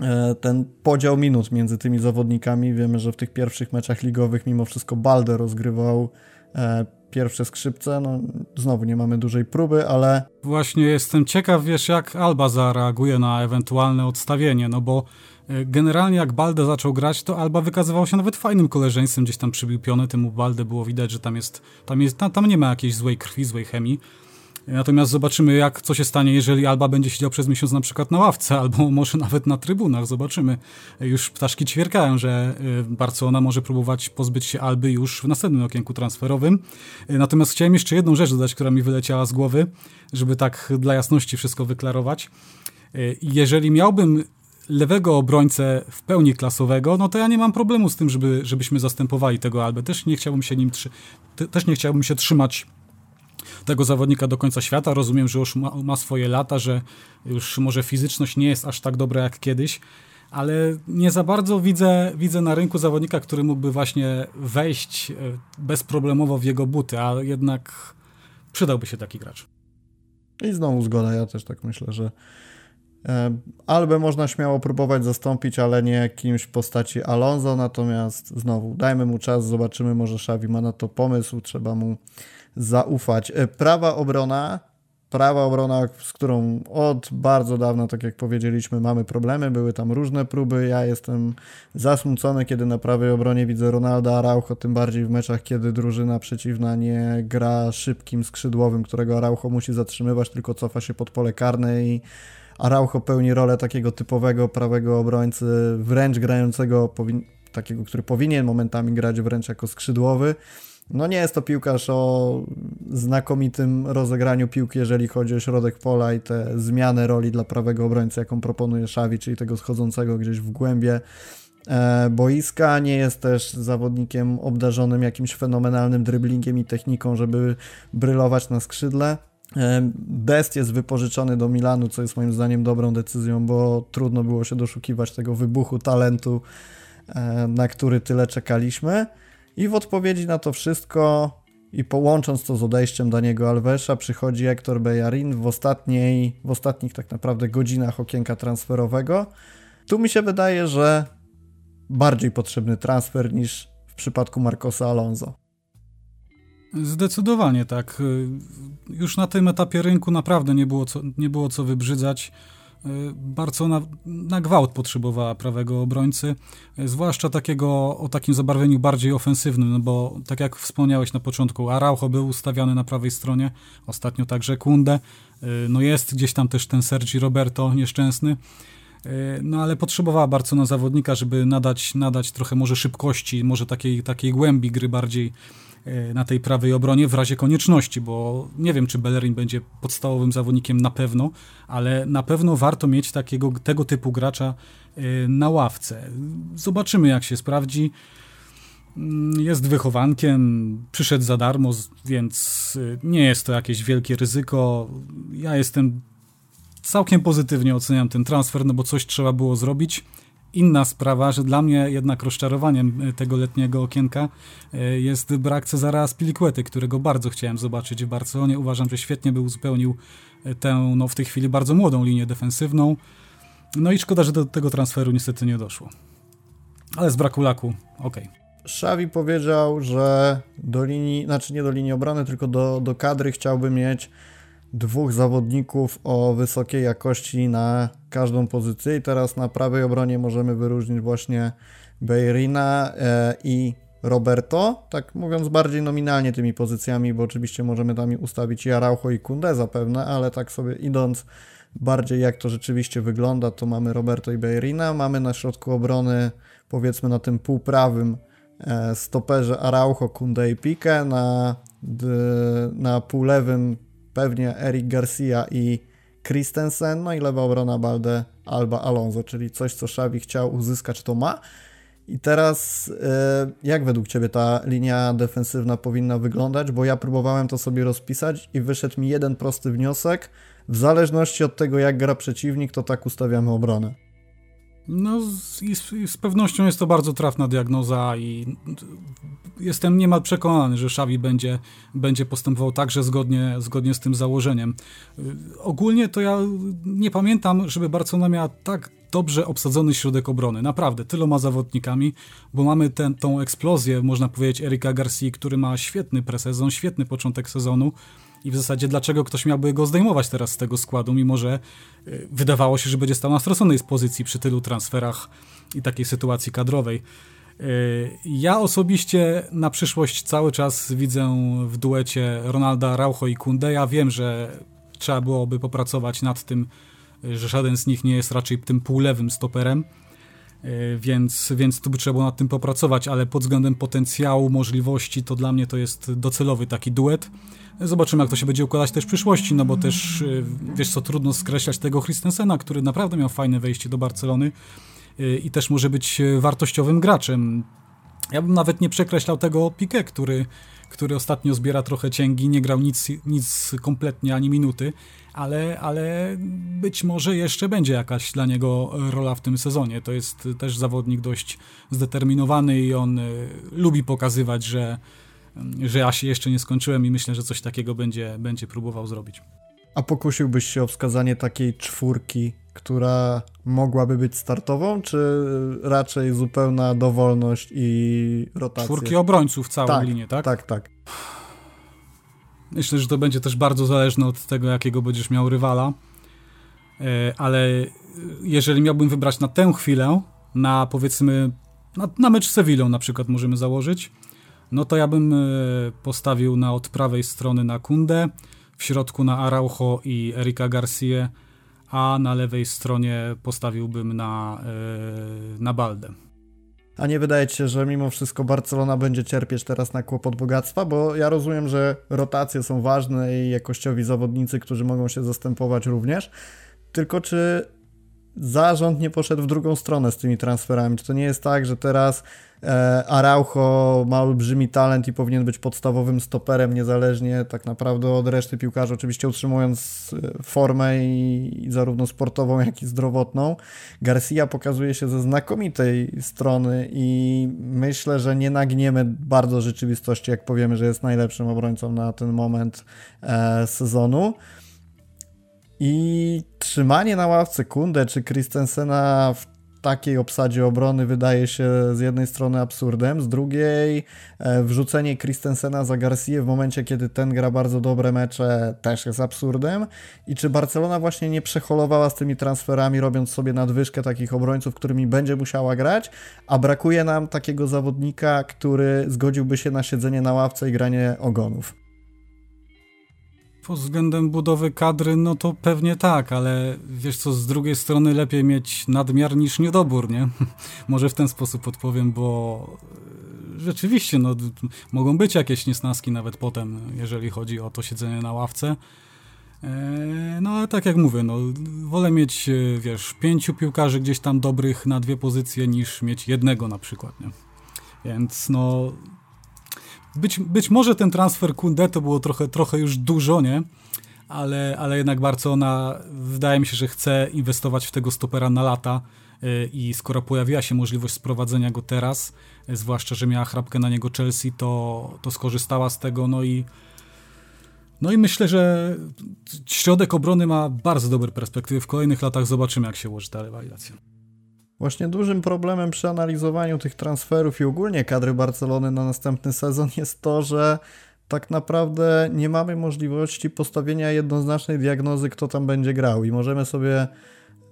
e, ten podział minut między tymi zawodnikami. Wiemy, że w tych pierwszych meczach ligowych mimo wszystko Balde rozgrywał e, pierwsze skrzypce. No, znowu nie mamy dużej próby, ale... Właśnie jestem ciekaw, wiesz, jak Alba zareaguje na ewentualne odstawienie, no bo generalnie jak Balde zaczął grać, to Alba wykazywał się nawet fajnym koleżeństwem, gdzieś tam przybił piony, temu Balde było widać, że tam jest, tam jest, tam, nie ma jakiejś złej krwi, złej chemii. Natomiast zobaczymy, jak co się stanie, jeżeli Alba będzie siedział przez miesiąc na przykład na ławce, albo może nawet na trybunach. Zobaczymy. Już ptaszki ćwierkają, że e, Barcelona może próbować pozbyć się Alby już w następnym okienku transferowym. E, natomiast chciałem jeszcze jedną rzecz dodać, która mi wyleciała z głowy, żeby tak dla jasności wszystko wyklarować. Jeżeli miałbym lewego obrońcę w pełni klasowego, no to ja nie mam problemu z tym, żeby, żebyśmy zastępowali tego Albę. Też nie chciałbym się nim też nie chciałbym się trzymać tego zawodnika do końca świata. Rozumiem, że już ma, ma, swoje lata, że już może fizyczność nie jest aż tak dobra jak kiedyś, ale nie za bardzo widzę, widzę na rynku zawodnika, który mógłby właśnie wejść e, bezproblemowo w jego buty, a jednak przydałby się taki gracz. I znowu zgoda, ja też tak myślę, że Albę można śmiało próbować zastąpić, ale nie kimś w postaci Alonso, natomiast znowu dajmy mu czas, zobaczymy, może Xavi ma na to pomysł, trzeba mu zaufać. E, prawa obrona, prawa obrona, z którą od bardzo dawna, tak jak powiedzieliśmy, mamy problemy, były tam różne próby, ja jestem zasmucony, kiedy na prawej obronie widzę Ronalda Araujo, tym bardziej w meczach, kiedy drużyna przeciwna nie gra szybkim skrzydłowym, którego Araujo musi zatrzymywać, tylko cofa się pod pole karne i Araujo pełni rolę takiego typowego prawego obrońcy, wręcz grającego, takiego, który powinien momentami grać wręcz jako skrzydłowy. No nie jest to piłkarz o znakomitym rozegraniu piłki, jeżeli chodzi o środek pola i tę zmianę roli dla prawego obrońcy, jaką proponuje Xavi, czyli tego schodzącego gdzieś w głębie e, boiska. Nie jest też zawodnikiem obdarzonym jakimś fenomenalnym driblingiem i techniką, żeby brylować na skrzydle. Best jest wypożyczony do Milanu, co jest moim zdaniem dobrą decyzją, bo trudno było się doszukiwać tego wybuchu talentu, na który tyle czekaliśmy. I w odpowiedzi na to wszystko i połącząc to z odejściem Daniego Alvesa przychodzi Hector Bejarin w, ostatniej, w ostatnich tak naprawdę godzinach okienka transferowego. Tu mi się wydaje, że bardziej potrzebny transfer niż w przypadku Marcosa Alonso. Zdecydowanie tak. Już na tym etapie rynku naprawdę nie było co, nie było co wybrzydzać. Barcelona na gwałt potrzebowała prawego obrońcy, zwłaszcza takiego o takim zabarwieniu bardziej ofensywnym, no bo tak jak wspomniałeś na początku, Araujo był ustawiany na prawej stronie, ostatnio także Kunde, no jest gdzieś tam też ten Sergi Roberto nieszczęsny, no ale potrzebowała Barcelona zawodnika, żeby nadać, nadać trochę może szybkości, może takiej, takiej głębi gry bardziej na tej prawej obronie w razie konieczności, bo nie wiem, czy Bellerin będzie podstawowym zawodnikiem na pewno, ale na pewno warto mieć takiego, tego typu gracza e, na ławce. Zobaczymy, jak się sprawdzi. Mm, jest wychowankiem, przyszedł za darmo, więc e, nie jest to jakieś wielkie ryzyko. Ja jestem całkiem pozytywnie oceniam ten transfer, no bo coś trzeba było zrobić. Inna sprawa, że dla mnie jednak rozczarowaniem e, tego letniego okienka e, jest brak Cezara Spiliquety, którego bardzo chciałem zobaczyć w Barcelonie. Uważam, że świetnie by uzupełnił e, tę no, w tej chwili bardzo młodą linię defensywną. No i szkoda, że do tego transferu niestety nie doszło. Ale z braku laku, okej. Okay. Szawi powiedział, że do linii, znaczy nie do linii obrony, tylko do, do kadry chciałby mieć dwóch zawodników o wysokiej jakości na każdą pozycję i teraz na prawej obronie możemy wyróżnić właśnie Beirina e, i Roberto, tak mówiąc bardziej nominalnie tymi pozycjami, bo oczywiście możemy tam ustawić i Araujo i Kunde zapewne, ale tak sobie idąc bardziej jak to rzeczywiście wygląda, to mamy Roberto i Beirina, mamy na środku obrony powiedzmy na tym półprawym e, stoperze Araujo, Kunde i Pique, na, na półlewym pewnie Eric Garcia i Christensen, no i lewa obrona Balde Alba Alonso, czyli coś, co Xavi chciał uzyskać, to ma. I teraz, e, jak według Ciebie ta linia defensywna powinna wyglądać? Bo ja próbowałem to sobie rozpisać i wyszedł mi jeden prosty wniosek. W zależności od tego, jak gra przeciwnik, to tak ustawiamy obronę. No i z, i z, pewnością jest to bardzo trafna diagnoza i jestem niemal przekonany, że Xavi będzie, będzie postępował także zgodnie, zgodnie z tym założeniem. Ogólnie to ja nie pamiętam, żeby Barcelona miała tak dobrze obsadzony środek obrony. Naprawdę, tyloma zawodnikami, bo mamy ten, tą eksplozję, można powiedzieć, Erika Garcia, który ma świetny presezon, świetny początek sezonu i w zasadzie dlaczego ktoś miałby go zdejmować teraz z tego składu, mimo że y, wydawało się, że będzie stał na straconej pozycji przy tylu transferach i takiej sytuacji kadrowej. Y, ja osobiście na przyszłość cały czas widzę w duecie Ronalda, Raucho i Kunde. Ja wiem, że trzeba byłoby popracować nad tym, że żaden z nich nie jest raczej tym półlewym stoperem, y, więc, więc tu by trzeba było nad tym popracować, ale pod względem potencjału, możliwości, to dla mnie to jest docelowy taki duet. Zobaczymy, jak to się będzie układać też w przyszłości, no bo też, y, wiesz co, trudno skreślać tego Christensena, który naprawdę miał fajne wejście do Barcelony y, i też może być wartościowym graczem. Ja bym nawet nie przekreślał tego Piqué, który, który ostatnio zbiera trochę cięgi, nie grał nic, nic kompletnie, ani minuty, ale, ale być może jeszcze będzie jakaś dla niego rola w tym sezonie. To jest też zawodnik dość zdeterminowany i on y, lubi pokazywać, że że ja się jeszcze nie skończyłem i myślę, że coś takiego będzie, będzie próbował zrobić. A pokusiłbyś się o wskazanie takiej czwórki, która mogłaby być startową, czy raczej zupełna dowolność i rotacja? Czwórki obrońców całą tak, linię, tak? Tak, tak. Myślę, że to będzie też bardzo zależne od tego, jakiego będziesz miał rywala. E, ale jeżeli miałbym wybrać na tę chwilę, na powiedzmy, na, na mecz z Sevillą na przykład możemy założyć, no to ja bym e, postawił na od prawej strony na Kundę, w środku na Araujo i Erika Garcia, a na lewej stronie postawiłbym na, e, na Baldę. A nie wydaje się, że mimo wszystko Barcelona będzie cierpieć teraz na kłopot bogactwa? Bo ja rozumiem, że rotacje są ważne i jakościowi zawodnicy, którzy mogą się zastępować również. Tylko czy zarząd nie poszedł w drugą stronę z tymi transferami. To nie jest tak, że teraz e, Araujo ma olbrzymi talent i powinien być podstawowym stoperem niezależnie tak naprawdę od reszty piłkarzy, oczywiście utrzymując e, formę i, i zarówno sportową, jak i zdrowotną. Garcia pokazuje się ze znakomitej strony i myślę, że nie nagniemy bardzo rzeczywistości, jak powiemy, że jest najlepszym obrońcą na ten moment e, sezonu. I trzymanie na ławce Kunde czy Christensena w takiej obsadzie obrony wydaje się z jednej strony absurdem, z drugiej e, wrzucenie Christensena za Garcia w momencie, kiedy ten gra bardzo dobre mecze też jest absurdem. I czy Barcelona właśnie nie przeholowała z tymi transferami, robiąc sobie nadwyżkę takich obrońców, którymi będzie musiała grać, a brakuje nam takiego zawodnika, który zgodziłby się na siedzenie na ławce i granie ogonów. Pod względem budowy kadry, no to pewnie tak, ale wiesz co, z drugiej strony lepiej mieć nadmiar niż niedobór, nie? Może w ten sposób odpowiem, bo e, rzeczywiście, no, mogą być jakieś niesnaski nawet potem, jeżeli chodzi o to siedzenie na ławce. E, no ale tak jak mówię, no, wolę mieć, e, wiesz, pięciu piłkarzy gdzieś tam dobrych na dwie pozycje, niż mieć jednego na przykład, nie? Więc no, być, być może ten transfer Kunde to było trochę, trochę już dużo, nie? Ale, ale jednak Barcelona wydaje mi się, że chce inwestować w tego stopera na lata y, i skoro pojawiła się możliwość sprowadzenia go teraz, y, zwłaszcza, że miała chrapkę na niego Chelsea, to, to skorzystała z tego, no i no i myślę, że środek obrony ma bardzo dobre perspektywy. W kolejnych latach zobaczymy, jak się ułoży ta rywalizacja. Właśnie dużym problemem przy analizowaniu tych transferów i ogólnie kadry Barcelony na następny sezon jest to, że tak naprawdę nie mamy możliwości postawienia jednoznacznej diagnozy, kto tam będzie grał i możemy sobie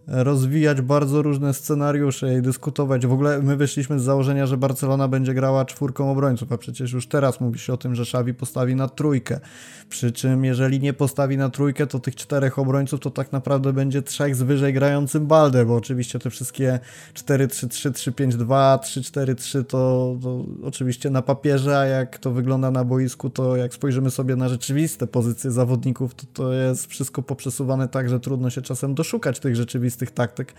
rozwijać bardzo różne scenariusze i dyskutować. W ogóle my wyszliśmy z założenia, że Barcelona będzie grała czwórką obrońców, a przecież już teraz mówi się o tym, że Xavi postawi na trójkę. Przy czym jeżeli nie postawi na trójkę, to tych czterech obrońców to tak naprawdę będzie trzech z wyżej grającym Balde, bo oczywiście te wszystkie 4-3-3, 3-5-2, 3-4-3 to, oczywiście na papierze, a jak to wygląda na boisku, to jak spojrzymy sobie na rzeczywiste pozycje zawodników, to to jest wszystko poprzesuwane tak, że trudno się czasem doszukać tych rzeczywistych tych taktyk.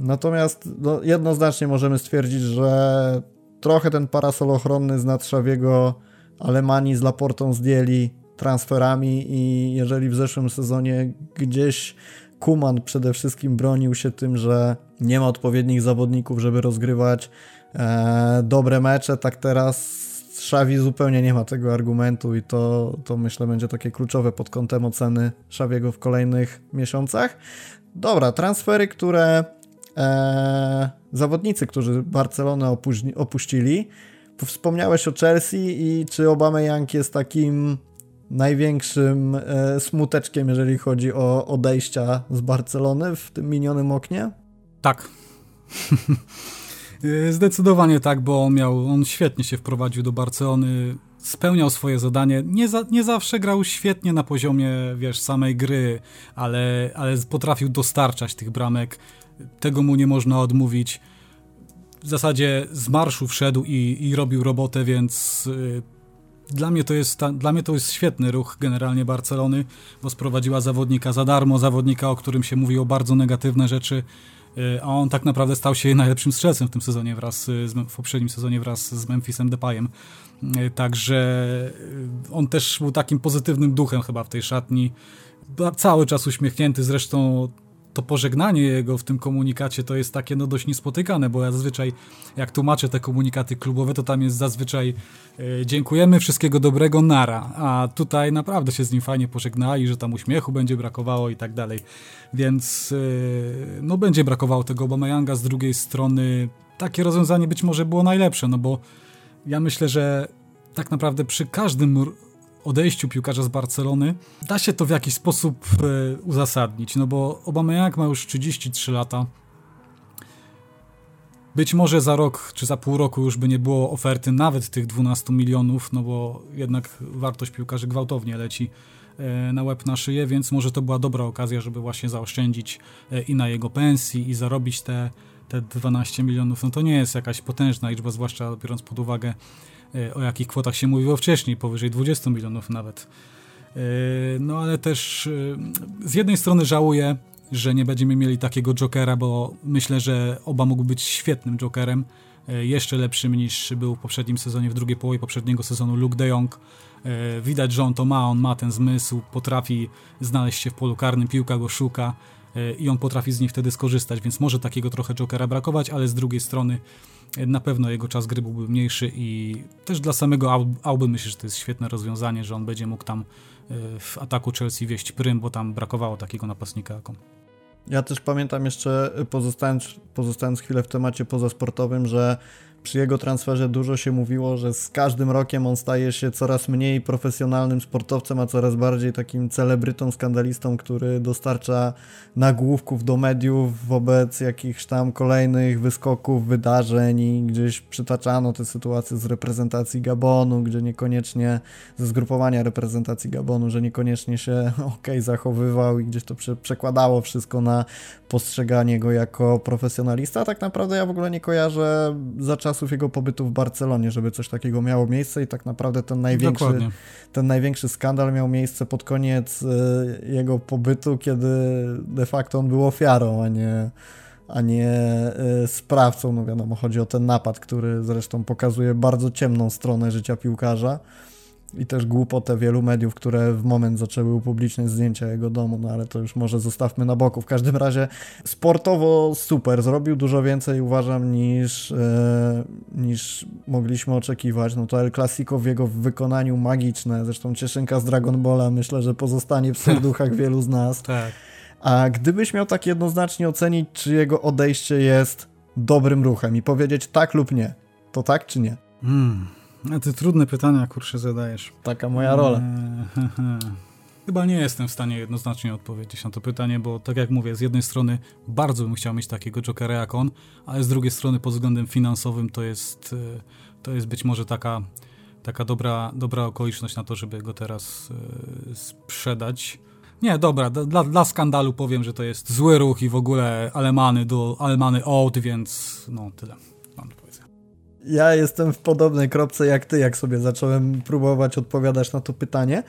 Natomiast no, jednoznacznie możemy stwierdzić, że trochę ten parasol ochronny z Nadszawiego Alemanii z Laportą zdjęli transferami i jeżeli w zeszłym sezonie gdzieś Kuman przede wszystkim bronił się tym, że nie ma odpowiednich zawodników, żeby rozgrywać e, dobre mecze, tak teraz Szawi zupełnie nie ma tego argumentu i to, to myślę będzie takie kluczowe pod kątem oceny Szawiego w kolejnych miesiącach. Dobra, transfery, które e, zawodnicy, którzy Barcelonę opuścili. Wspomniałeś o Chelsea i czy Young jest takim największym e, smuteczkiem, jeżeli chodzi o odejścia z Barcelony w tym minionym oknie? Tak. E, zdecydowanie tak, bo on miał, on świetnie się wprowadził do Barcelony, spełniał swoje zadanie. Nie, za, nie zawsze grał świetnie na poziomie, wiesz, samej gry, ale, ale potrafił dostarczać tych bramek. Tego mu nie można odmówić. W zasadzie z marszu wszedł i, i robił robotę, więc y, dla mnie, to jest, dla mnie to jest świetny ruch generalnie Barcelony, bo sprowadziła zawodnika za darmo, zawodnika, o którym się mówi o bardzo negatywne rzeczy, a on tak naprawdę stał się najlepszym strzelcem w tym sezonie wraz, z, w poprzednim sezonie wraz z Memphisem Depayem. E, także e, on też był takim pozytywnym duchem chyba w tej szatni. Cały czas uśmiechnięty, zresztą to pożegnanie jego w tym komunikacie to jest takie no dość niespotykane, bo ja zazwyczaj jak tłumaczę te komunikaty klubowe, to tam jest zazwyczaj e, dziękujemy, wszystkiego dobrego, nara. A tutaj naprawdę się z nim fajnie pożegnali, że tam uśmiechu będzie brakowało i tak dalej. Więc e, no będzie brakowało tego Obameyanga, z drugiej strony takie rozwiązanie być może było najlepsze, no bo ja myślę, że tak naprawdę przy każdym odejściu piłkarza z Barcelony da się to w jakiś sposób e, uzasadnić, no bo Aubameyang ma już 33 lata. Być może za rok czy za pół roku już by nie było oferty nawet tych 12 milionów, no bo jednak wartość piłkarzy gwałtownie leci e, na łeb na szyję, więc może to była dobra okazja, żeby właśnie zaoszczędzić e, i na jego pensji i zarobić te te 12 milionów, no to nie jest jakaś potężna liczba, zwłaszcza biorąc pod uwagę o jakich kwotach się mówiło wcześniej, powyżej 20 milionów nawet. E, no ale też e, z jednej strony żałuję, że nie będziemy mieli takiego jokera, bo myślę, że oba mógł być świetnym jokerem, e, jeszcze lepszym niż był w poprzednim sezonie, w drugiej połowie poprzedniego sezonu Luke de Jong. Widać, że on to ma, on ma ten zmysł, potrafi znaleźć się w polu karnym, piłka go szuka i on potrafi z niej wtedy skorzystać, więc może takiego trochę jokera brakować, ale z drugiej strony na pewno jego czas gry byłby mniejszy i też dla samego Auby myślę, że to jest świetne rozwiązanie, że on będzie mógł tam w ataku Chelsea wieść prym, bo tam brakowało takiego napastnika jak on. Ja też pamiętam jeszcze, pozostając, pozostając chwilę w temacie pozasportowym, że przy jego transferze dużo się mówiło, że z każdym rokiem on staje się coraz mniej profesjonalnym sportowcem, a coraz bardziej takim celebrytą, skandalistą, który dostarcza nagłówków do mediów wobec jakichś tam kolejnych wyskoków, wydarzeń i gdzieś przytaczano te sytuacje z reprezentacji Gabonu, gdzie niekoniecznie, ze zgrupowania reprezentacji Gabonu, że niekoniecznie się ok zachowywał i gdzieś to prze, przekładało wszystko na postrzeganie go jako profesjonalista. A tak naprawdę ja w ogóle nie kojarzę za czas czasów jego pobytu w Barcelonie, żeby coś takiego miało miejsce i tak naprawdę ten największy, ten największy skandal miał miejsce pod koniec e, jego pobytu, kiedy de facto on był ofiarą, a nie a nie e, sprawcą. No wiadomo, chodzi o ten napad, który zresztą pokazuje bardzo ciemną stronę życia piłkarza i też głupotę wielu mediów, które w moment zaczęły upubliczniać zdjęcia jego domu, no ale to już może zostawmy na boku. W każdym razie sportowo super, zrobił dużo więcej uważam niż, e, niż mogliśmy oczekiwać. No to El Clasico w jego wykonaniu magiczne, zresztą cieszynka z Dragon Balla myślę, że pozostanie w serduchach wielu z nas. Tak. A gdybyś miał tak jednoznacznie ocenić, czy jego odejście jest dobrym ruchem i powiedzieć tak lub nie, to tak czy nie? Hmm. A ty trudne pytania, kurczę, zadajesz. Taka moja rola. Chyba nie jestem w stanie jednoznacznie odpowiedzieć na to pytanie, bo tak jak mówię, z jednej strony bardzo bym chciał mieć takiego Jokera jak on, ale z drugiej strony pod względem finansowym to jest, e, to jest być może taka, taka dobra, dobra okoliczność na to, żeby go teraz e, sprzedać. Nie, dobra, dla, dla skandalu powiem, że to jest zły ruch i w ogóle alemany do alemany out, więc no tyle ja jestem w podobnej kropce jak ty, jak sobie zacząłem próbować odpowiadać na to pytanie.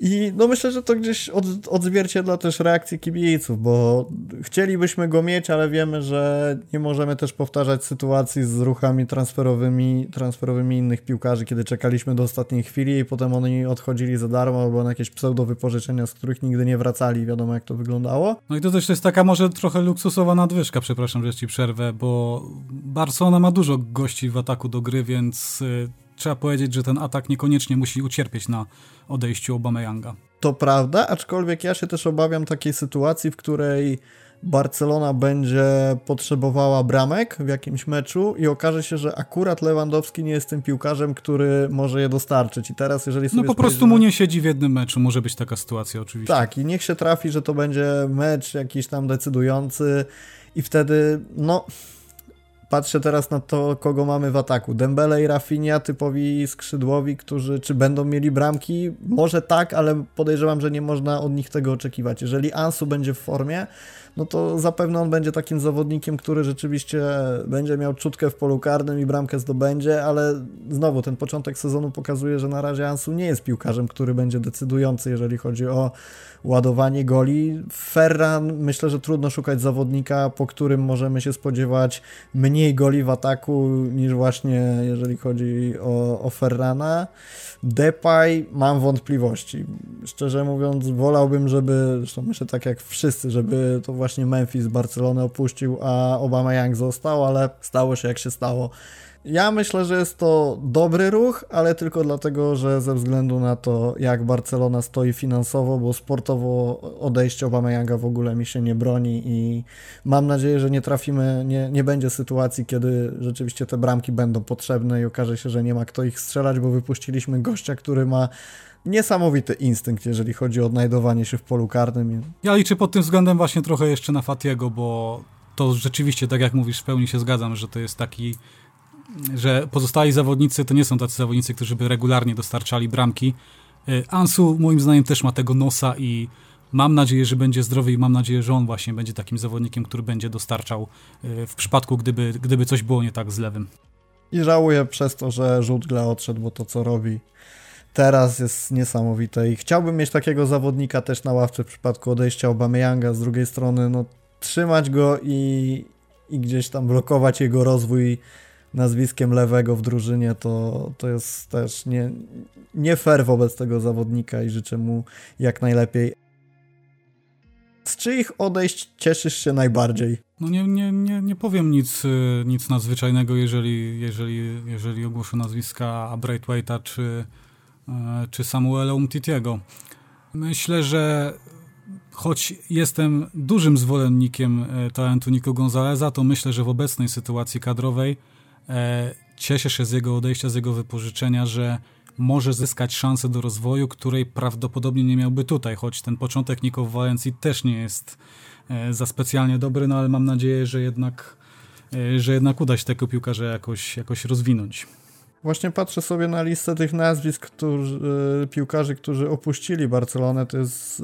I no myślę, że to gdzieś od, odzwierciedla też reakcję kibiców, bo chcielibyśmy go mieć, ale wiemy, że nie możemy też powtarzać sytuacji z ruchami transferowymi, transferowymi innych piłkarzy, kiedy czekaliśmy do ostatniej chwili i potem oni odchodzili za darmo albo na jakieś pseudo wypożyczenia, z których nigdy nie wracali. Wiadomo, jak to wyglądało. No i to też jest taka może trochę luksusowa nadwyżka, przepraszam, że ci przerwę, bo Barcelona ma dużo gości w ataku do gry, więc y, trzeba powiedzieć, że ten atak niekoniecznie musi ucierpieć na odejściu Obameyanga. To prawda, aczkolwiek ja się też obawiam takiej sytuacji, w której Barcelona będzie potrzebowała bramek w jakimś meczu i okaże się, że akurat Lewandowski nie jest tym piłkarzem, który może je dostarczyć. I teraz, jeżeli sobie. No po prostu mu nie siedzi w jednym meczu, może być taka sytuacja, oczywiście. Tak, i niech się trafi, że to będzie mecz jakiś tam decydujący, i wtedy, no patrzę teraz na to, kogo mamy w ataku. Dembele i Rafinha, typowi skrzydłowi, którzy czy będą mieli bramki? Może tak, ale podejrzewam, że nie można od nich tego oczekiwać. Jeżeli Ansu będzie w formie, no to zapewne on będzie takim zawodnikiem, który rzeczywiście będzie miał czutkę w polu karnym i bramkę zdobędzie, ale znowu ten początek sezonu pokazuje, że na razie Ansu nie jest piłkarzem, który będzie decydujący, jeżeli chodzi o ładowanie goli. Ferran, myślę, że trudno szukać zawodnika, po którym możemy się spodziewać mniej goli w ataku niż właśnie jeżeli chodzi o, o Ferrana. Depay mam wątpliwości. Szczerze mówiąc, wolałbym, żeby, zresztą myślę tak jak wszyscy, żeby to właśnie Memphis Barcelonę opuścił, a Obama Young został, ale stało się jak się stało. Ja myślę, że jest to dobry ruch, ale tylko dlatego, że ze względu na to, jak Barcelona stoi finansowo, bo sportowo odejście Obameyanga w ogóle mi się nie broni i mam nadzieję, że nie trafimy, nie, nie będzie sytuacji, kiedy rzeczywiście te bramki będą potrzebne i okaże się, że nie ma kto ich strzelać, bo wypuściliśmy gościa, który ma niesamowity instynkt, jeżeli chodzi o odnajdowanie się w polu karnym. Ja liczę pod tym względem właśnie trochę jeszcze na Fatiego, bo to rzeczywiście, tak jak mówisz, w pełni się zgadzam, że to jest taki że pozostali zawodnicy to nie są tacy zawodnicy, którzy by regularnie dostarczali bramki. E, Ansu moim zdaniem też ma tego nosa i mam nadzieję, że będzie zdrowy i mam nadzieję, że on właśnie będzie takim zawodnikiem, który będzie dostarczał e, w przypadku, gdyby, gdyby coś było nie tak z lewym. I żałuję przez to, że Żółtgla odszedł, bo to co robi teraz jest niesamowite i chciałbym mieć takiego zawodnika też na ławce w przypadku odejścia Obameyanga, z drugiej strony no trzymać go i, i gdzieś tam blokować jego rozwój nazwiskiem lewego w drużynie, to, to jest też nie, nie fair wobec tego zawodnika i życzę mu jak najlepiej. Z czyich odejść cieszysz się najbardziej? No nie, nie, nie, nie powiem nic, y, nic nadzwyczajnego, jeżeli, jeżeli, jeżeli ogłoszę nazwiska Braithwaite'a czy, czy Samuela Umtitiego. Myślę, że choć jestem dużym zwolennikiem y, talentu Nico Gonzaleza, to myślę, że w obecnej sytuacji kadrowej e, cieszę się z jego odejścia, z jego wypożyczenia, że może zyskać szansę do rozwoju, której prawdopodobnie nie miałby tutaj, choć ten początek Niko w Walencji też nie jest e, za specjalnie dobry, no ale mam nadzieję, że jednak, e, że jednak uda się tego piłkarza jakoś, jakoś rozwinąć. Właśnie patrzę sobie na listę tych nazwisk którzy, e, piłkarzy, którzy opuścili Barcelonę. To jest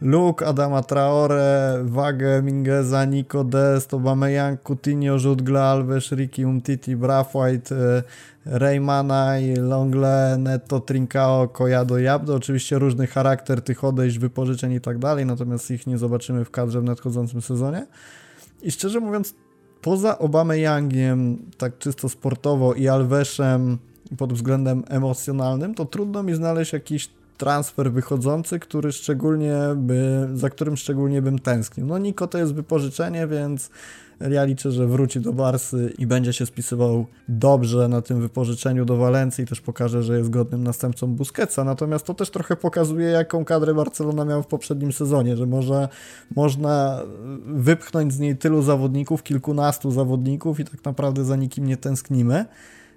Luke, Adama Traore, Wagę, Mingeza, Nico Dest, Aubameyang, Coutinho, Jutgla, Alves, Ricky, Umtiti, Brathwaite, e, Raymanaj, Longle, Netto, Trincao, Kojado, Jabdo. Oczywiście różny charakter tych odejść, wypożyczeń i tak dalej, natomiast ich nie zobaczymy w kadrze w nadchodzącym sezonie. I szczerze mówiąc, poza Obameyangiem, tak czysto sportowo i Alvesem pod względem emocjonalnym, to trudno mi znaleźć jakiś transfer wychodzący, który szczególnie by, za którym szczególnie bym tęsknił. No Niko to jest wypożyczenie, więc ja liczę, że wróci do Barsy i będzie się spisywał dobrze na tym wypożyczeniu do Walencji. Też pokaże, że jest godnym następcą Busquetsa. Natomiast to też trochę pokazuje, jaką kadrę Barcelona miała w poprzednim sezonie, że może można wypchnąć z niej tylu zawodników, kilkunastu zawodników i tak naprawdę za nikim nie tęsknimy.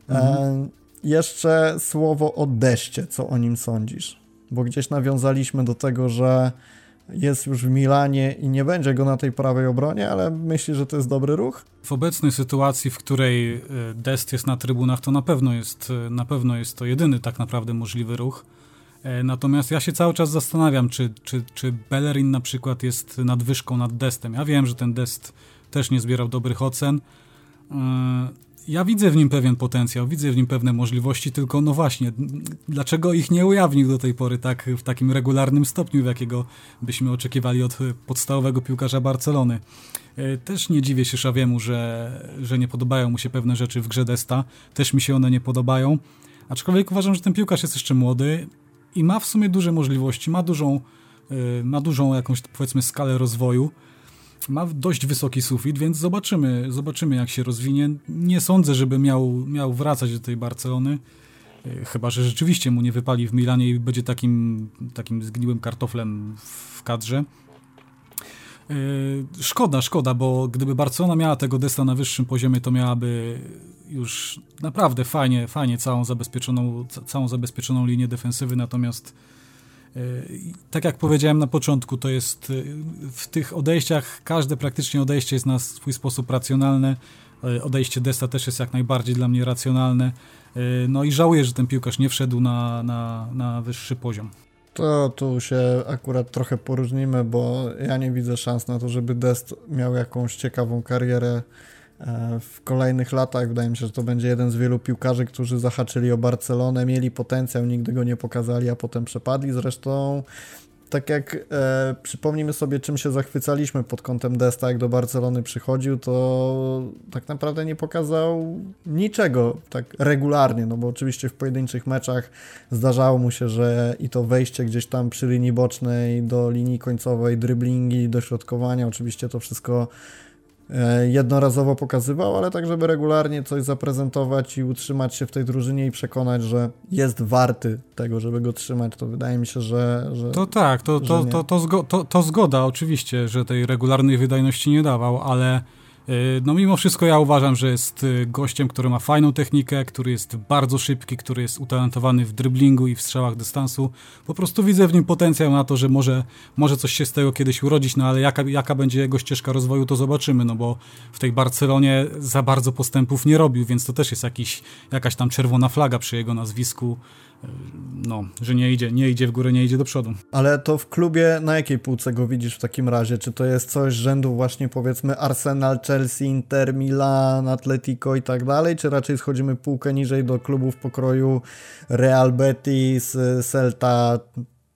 Mhm. E, jeszcze słowo o Deszcie, co o nim sądzisz? bo gdzieś nawiązaliśmy do tego, że jest już w Milanie i nie będzie go na tej prawej obronie, ale myśli, że to jest dobry ruch? W obecnej sytuacji, w której e, Dest jest na trybunach, to na pewno jest, e, na pewno jest to jedyny tak naprawdę możliwy ruch. E, natomiast ja się cały czas zastanawiam, czy, czy, czy Bellerin na przykład jest nadwyżką nad Destem. Ja wiem, że ten Dest też nie zbierał dobrych ocen ja widzę w nim pewien potencjał, widzę w nim pewne możliwości, tylko no właśnie, dlaczego ich nie ujawnił do tej pory tak w takim regularnym stopniu, w jakiego byśmy oczekiwali od podstawowego piłkarza Barcelony. E, też nie dziwię się Szawiemu, że, że nie podobają mu się pewne rzeczy w grze Desta, też mi się one nie podobają, aczkolwiek uważam, że ten piłkarz jest jeszcze młody i ma w sumie duże możliwości, ma dużą, e, ma dużą jakąś powiedzmy skalę rozwoju, ma dość wysoki sufit, więc zobaczymy, zobaczymy jak się rozwinie. Nie sądzę, żeby miał, miał wracać do tej Barcelony, e, chyba że rzeczywiście mu nie wypali w Milanie i będzie takim, takim zgniłym kartoflem w kadrze. E, szkoda, szkoda, bo gdyby Barcelona miała tego Desta na wyższym poziomie, to miałaby już naprawdę fajnie, fajnie całą zabezpieczoną, całą zabezpieczoną linię defensywy, natomiast tak jak powiedziałem na początku, to jest y, w tych odejściach, każde praktycznie odejście jest na swój sposób racjonalne. Y, odejście Desta też jest jak najbardziej dla mnie racjonalne. Y, no i żałuję, że ten piłkarz nie wszedł na, na, na wyższy poziom. To tu się akurat trochę poróżnimy, bo ja nie widzę szans na to, żeby Dest miał jakąś ciekawą karierę w kolejnych latach. Wydaje mi się, że to będzie jeden z wielu piłkarzy, którzy zahaczyli o Barcelonę, mieli potencjał, nigdy go nie pokazali, a potem przepadli. Zresztą tak jak e, przypomnijmy sobie, czym się zachwycaliśmy pod kątem Desta, jak do Barcelony przychodził, to tak naprawdę nie pokazał niczego tak regularnie, no bo oczywiście w pojedynczych meczach zdarzało mu się, że i to wejście gdzieś tam przy linii bocznej do linii końcowej, dryblingi, dośrodkowania, oczywiście to wszystko E, jednorazowo pokazywał, ale tak, żeby regularnie coś zaprezentować i utrzymać się w tej drużynie i przekonać, że jest warty tego, żeby go trzymać, to wydaje mi się, że. że to tak, to, to, to, to, zgo, to, to zgoda oczywiście, że tej regularnej wydajności nie dawał, ale no mimo wszystko ja uważam, że jest y, gościem, który ma fajną technikę, który jest bardzo szybki, który jest utalentowany w driblingu i w strzałach dystansu. Po prostu widzę w nim potencjał na to, że może, może coś się z tego kiedyś urodzić, no ale jaka, jaka będzie jego ścieżka rozwoju, to zobaczymy, no bo w tej Barcelonie za bardzo postępów nie robił, więc to też jest jakiś, jakaś tam czerwona flaga przy jego nazwisku no, że nie idzie, nie idzie w górę, nie idzie do przodu. Ale to w klubie na jakiej półce go widzisz w takim razie? Czy to jest coś rzędu właśnie powiedzmy Arsenal, Chelsea, Inter, Milan, Atletico i tak dalej, czy raczej schodzimy półkę niżej do klubów pokroju Real Betis, Celta,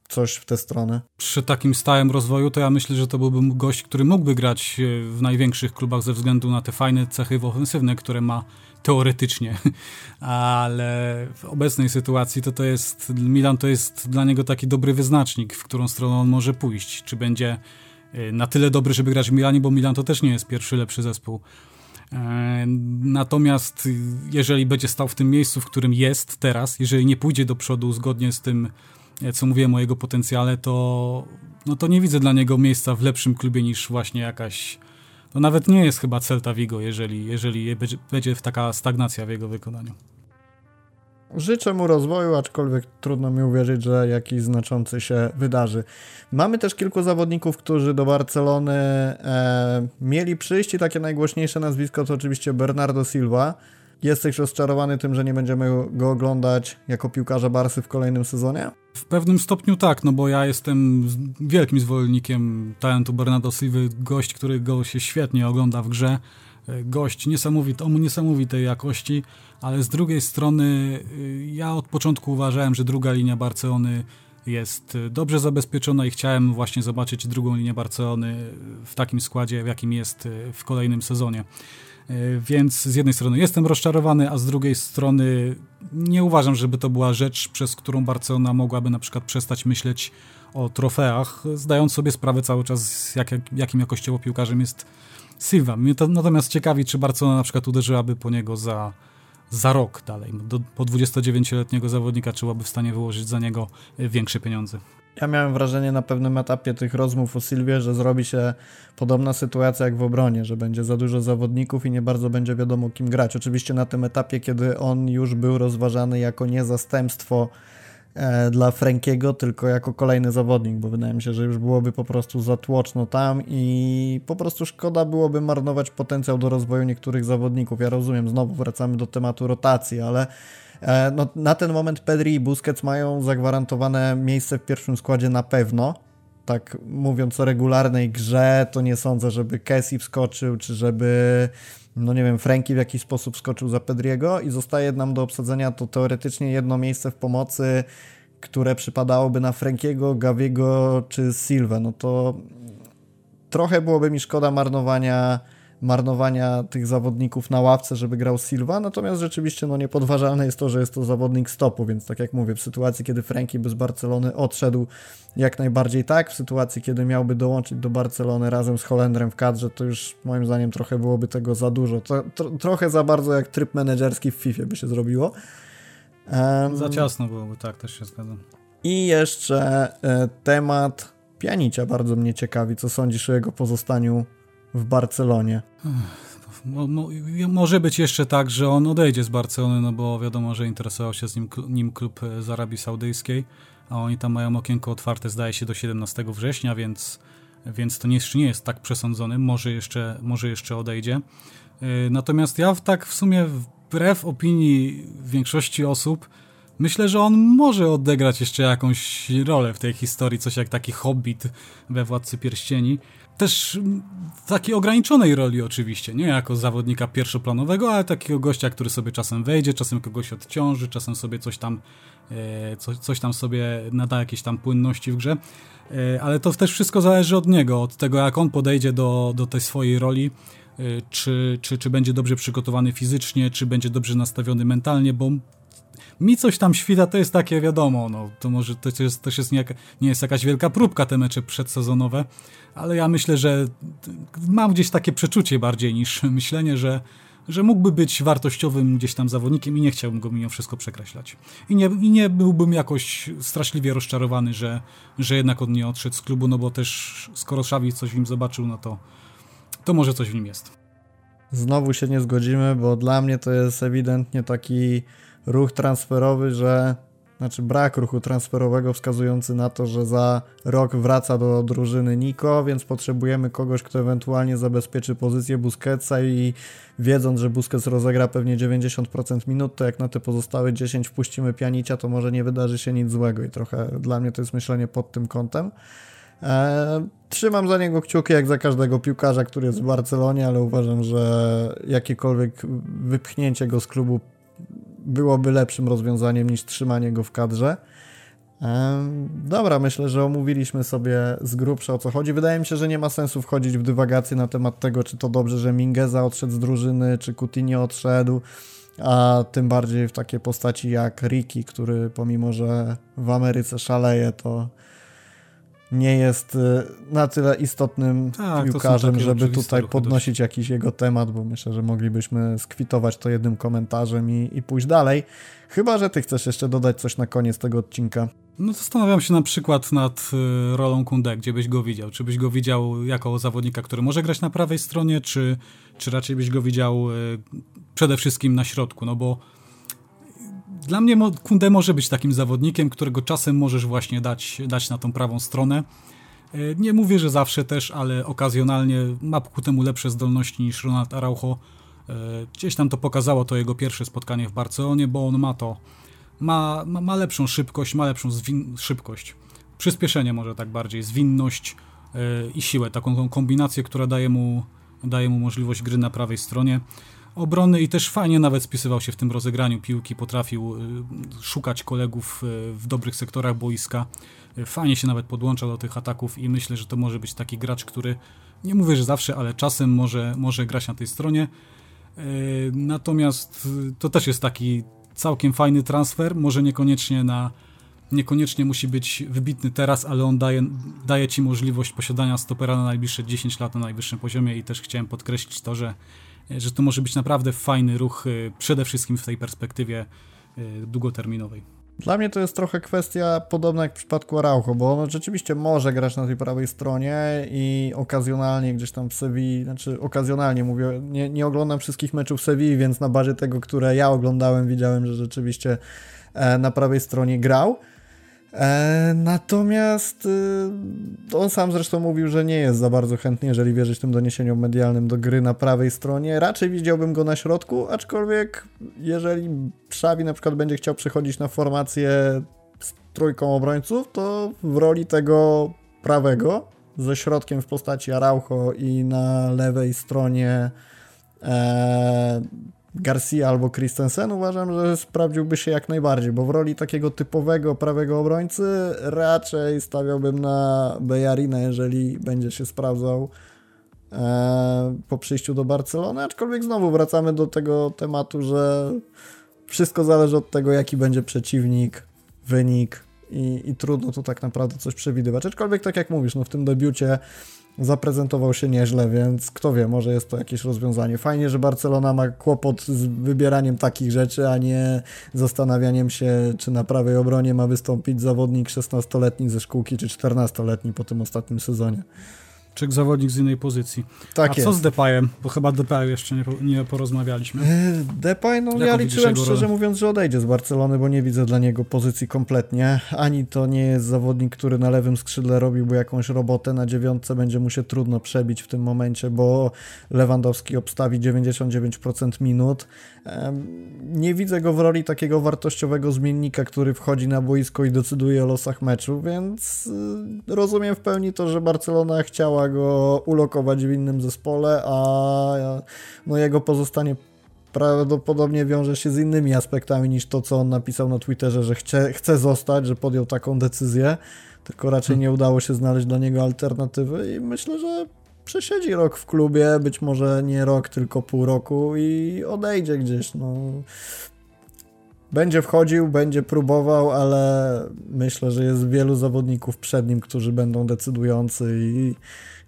coś w tę stronę. Przy takim stałym rozwoju to ja myślę, że to byłby gość, który mógłby grać e, w największych klubach ze względu na te fajne cechy ofensywne, które ma teoretycznie, ale w obecnej sytuacji to to jest, Milan to jest dla niego taki dobry wyznacznik, w którą stronę on może pójść. Czy będzie e, na tyle dobry, żeby grać w Milanie, bo Milan to też nie jest pierwszy lepszy zespół. E, natomiast jeżeli będzie stał w tym miejscu, w którym jest teraz, jeżeli nie pójdzie do przodu zgodnie z tym, co mówiłem o jego potencjale, to, no to nie widzę dla niego miejsca w lepszym klubie niż właśnie jakaś. To nawet nie jest chyba Celta Vigo, jeżeli, jeżeli będzie, taka stagnacja w jego wykonaniu. Życzę mu rozwoju, aczkolwiek trudno mi uwierzyć, że jakiś znaczący się wydarzy. Mamy też kilku zawodników, którzy do Barcelony e, mieli przyjść i takie najgłośniejsze nazwisko to oczywiście Bernardo Silva. Jesteś rozczarowany tym, że nie będziemy go oglądać jako piłkarza Barsy w kolejnym sezonie? W pewnym stopniu tak, no bo ja jestem wielkim zwolennikiem talentu Bernardo Silva, gość, który go się świetnie ogląda w grze, e, gość niesamowity, o niesamowitej jakości, ale z drugiej strony y, ja od początku uważałem, że druga linia Barcelony jest y, dobrze zabezpieczona i chciałem właśnie zobaczyć drugą linię Barcelony w takim składzie, w jakim jest w kolejnym sezonie. E, więc z jednej strony jestem rozczarowany, a z drugiej strony nie uważam, żeby to była rzecz, przez którą Barcelona mogłaby na przykład przestać myśleć o trofeach, zdając sobie sprawę cały czas, jak, jakim jakościowo piłkarzem jest Silva. Mnie to natomiast ciekawi, czy Barcelona na przykład uderzyłaby po niego za, za rok dalej. Do, po 29-letniego zawodnika trzeba w stanie wyłożyć za niego większe pieniądze. Ja miałem wrażenie na pewnym etapie tych rozmów o Sylwie, że zrobi się podobna sytuacja jak w obronie, że będzie za dużo zawodników i nie bardzo będzie wiadomo kim grać. Oczywiście na tym etapie, kiedy on już był rozważany jako nie zastępstwo e, dla Frankiego, tylko jako kolejny zawodnik, bo wydaje mi się, że już byłoby po prostu za tłoczno tam i po prostu szkoda byłoby marnować potencjał do rozwoju niektórych zawodników. Ja rozumiem, znowu wracamy do tematu rotacji, ale E, no, na ten moment Pedri i Busquets mają zagwarantowane miejsce w pierwszym składzie na pewno. Tak mówiąc o regularnej grze, to nie sądzę, żeby Kessi wskoczył, czy żeby, no nie wiem, Franki w jakiś sposób wskoczył za Pedriego i zostaje nam do obsadzenia to teoretycznie jedno miejsce w pomocy, które przypadałoby na Frankiego, Gaviego czy Silva. No to trochę byłoby mi szkoda marnowania marnowania tych zawodników na ławce, żeby grał Silva, natomiast rzeczywiście no niepodważalne jest to, że jest to zawodnik stopu, więc tak jak mówię, w sytuacji, kiedy Franki by z Barcelony odszedł, jak najbardziej tak, w sytuacji, kiedy miałby dołączyć do Barcelony razem z Holendrem w kadrze, to już moim zdaniem trochę byłoby tego za dużo, to, tro, trochę za bardzo jak tryb menedżerski w FIFA by się zrobiło. Um, za ciasno byłoby, tak, też się zgadzam. I jeszcze e, temat Pianicia bardzo mnie ciekawi, co sądzisz o jego pozostaniu w Barcelonie. Mo, mo, może być jeszcze tak, że on odejdzie z Barcelony, no bo wiadomo, że interesował się z nim, nim klub z Arabii Saudyjskiej, a oni tam mają okienko otwarte, zdaje się, do 17 września, więc, więc to jeszcze nie jest tak przesądzony, może jeszcze, może jeszcze odejdzie. Y, natomiast ja tak w sumie wbrew opinii większości osób, myślę, że on może odegrać jeszcze jakąś rolę w tej historii, coś jak taki hobbit we Władcy Pierścieni też w takiej ograniczonej roli oczywiście, nie? Jako zawodnika pierwszoplanowego, ale takiego gościa, który sobie czasem wejdzie, czasem kogoś odciąży, czasem sobie coś tam, e, coś, coś tam sobie nada jakieś tam płynności w grze, e, ale to też wszystko zależy od niego, od tego jak on podejdzie do, do tej swojej roli, e, czy, czy, czy będzie dobrze przygotowany fizycznie, czy będzie dobrze nastawiony mentalnie, bo mi coś tam świta, to jest takie wiadomo, no, to może to jest, jest nie, nie jest jakaś wielka próbka te mecze przedsezonowe, ale ja myślę, że mam gdzieś takie przeczucie bardziej niż myślenie, że, że mógłby być wartościowym gdzieś tam zawodnikiem i nie chciałbym go mimo wszystko przekreślać. I nie, i nie byłbym jakoś straszliwie rozczarowany, że, że jednak on nie odszedł z klubu, no bo też skoro Szawi coś w nim zobaczył, no to, to może coś w nim jest. Znowu się nie zgodzimy, bo dla mnie to jest ewidentnie taki ruch transferowy, że znaczy brak ruchu transferowego wskazujący na to, że za rok wraca do drużyny Niko, więc potrzebujemy kogoś, kto ewentualnie zabezpieczy pozycję Busquetsa i wiedząc, że Busquets rozegra pewnie 90% minut, to jak na te pozostałe 10 wpuścimy Pianicia, to może nie wydarzy się nic złego i trochę dla mnie to jest myślenie pod tym kątem. E, trzymam za niego kciuki jak za każdego piłkarza, który jest w Barcelonie, ale uważam, że jakiekolwiek wypchnięcie go z klubu byłoby lepszym rozwiązaniem niż trzymanie go w kadrze. Dobra, myślę, że omówiliśmy sobie z grubsza o co chodzi. Wydaje mi się, że nie ma sensu wchodzić w dywagację na temat tego, czy to dobrze, że Mingeza odszedł z drużyny, czy Coutinho odszedł, a tym bardziej w takie postaci jak Ricky, który pomimo, że w Ameryce szaleje, to nie jest y, na tyle istotnym tak, piłkarzem, żeby tutaj podnosić jakiś jego temat, bo myślę, że moglibyśmy skwitować to jednym komentarzem i, i pójść dalej. Chyba, że ty chcesz jeszcze dodać coś na koniec tego odcinka. No zastanawiam się na przykład nad y, rolą Kunde, gdzie byś go widział. Czy byś go widział jako zawodnika, który może grać na prawej stronie, czy, czy raczej byś go widział y, przede wszystkim na środku, no bo dla mnie Kunde może być takim zawodnikiem, którego czasem możesz właśnie dać, dać na tą prawą stronę. Y, nie mówię, że zawsze też, ale okazjonalnie ma ku temu lepsze zdolności niż Ronald Araujo. Gdzieś tam to pokazało to jego pierwsze spotkanie w Barcelonie, bo on ma to ma, ma, ma lepszą szybkość, ma lepszą zwin- szybkość, przyspieszenie może tak bardziej, zwinność yy, i siłę, taką kombinację, która daje mu, daje mu możliwość gry na prawej stronie obrony i też fajnie nawet spisywał się w tym rozegraniu. Piłki, potrafił yy, szukać kolegów yy, w dobrych sektorach boiska, fajnie się nawet podłączał do tych ataków i myślę, że to może być taki gracz, który nie mówię, że zawsze, ale czasem może, może grać na tej stronie. Natomiast to też jest taki całkiem fajny transfer, może niekoniecznie na niekoniecznie musi być wybitny teraz, ale on daje, daje ci możliwość posiadania stopera na najbliższe 10 lat na najwyższym poziomie i też chciałem podkreślić to, że, że to może być naprawdę fajny ruch, y, przede wszystkim w tej perspektywie y, długoterminowej. Dla mnie to jest trochę kwestia podobna jak w przypadku Araujo, bo on rzeczywiście może grać na tej prawej stronie i okazjonalnie gdzieś tam w Sewilli, znaczy okazjonalnie mówię, nie, nie oglądam wszystkich meczów Sewilli, więc na bazie tego, które ja oglądałem, widziałem, że rzeczywiście e, na prawej stronie grał. E, natomiast y, on sam zresztą mówił, że nie jest za bardzo chętny, jeżeli wierzyć tym doniesieniom medialnym, do gry na prawej stronie. Raczej widziałbym go na środku, aczkolwiek jeżeli Szawi na przykład będzie chciał przechodzić na formację z trójką obrońców, to w roli tego prawego, ze środkiem w postaci Araujo i na lewej stronie e, Garcia albo Christensen uważam, że sprawdziłby się jak najbardziej, bo w roli takiego typowego prawego obrońcy raczej stawiałbym na Bejarina, jeżeli będzie się sprawdzał e, po przyjściu do Barcelony, aczkolwiek znowu wracamy do tego tematu, że wszystko zależy od tego, jaki będzie przeciwnik, wynik i, i trudno tu tak naprawdę coś przewidywać. Aczkolwiek tak jak mówisz, no w tym debiucie zaprezentował się nieźle, więc kto wie, może jest to jakieś rozwiązanie. Fajnie, że Barcelona ma kłopot z wybieraniem takich rzeczy, a nie zastanawianiem się, czy na prawej obronie ma wystąpić zawodnik 16-letni ze szkółki, czy 14-letni po tym ostatnim sezonie czy zawodnik z innej pozycji. Tak A jest. co z Depayem? Bo chyba Depay jeszcze nie, nie porozmawialiśmy. E, Depay, no ja liczyłem szczerze rolę? mówiąc, że odejdzie z Barcelony, bo nie widzę dla niego pozycji kompletnie. Ani to nie jest zawodnik, który na lewym skrzydle robiłby jakąś robotę, na dziewiątce będzie mu się trudno przebić w tym momencie, bo Lewandowski obstawi 99% minut. Nie widzę go w roli takiego wartościowego zmiennika, który wchodzi na boisko i decyduje o losach meczu, więc y, rozumiem w pełni to, że Barcelona chciała go ulokować w innym zespole, a no jego pozostanie prawdopodobnie wiąże się z innymi aspektami niż to, co on napisał na Twitterze, że chce, chce zostać, że podjął taką decyzję, tylko raczej nie udało się znaleźć dla niego alternatywy i myślę, że przesiedzi rok w klubie, być może nie rok, tylko pół roku i odejdzie gdzieś. No. Będzie wchodził, będzie próbował, ale myślę, że jest wielu zawodników przed nim, którzy będą decydujący i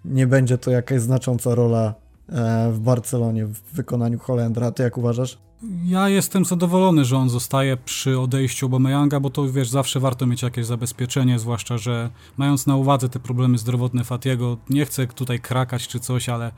nie będzie to jakaś znacząca rola e, w Barcelonie w wykonaniu Holendra. Ty jak uważasz? Ja jestem zadowolony, że on zostaje przy odejściu Aubameyanga, bo to wiesz, zawsze warto mieć jakieś zabezpieczenie, zwłaszcza, że mając na uwadze te problemy zdrowotne Fatiego, nie chcę tutaj krakać czy coś, ale,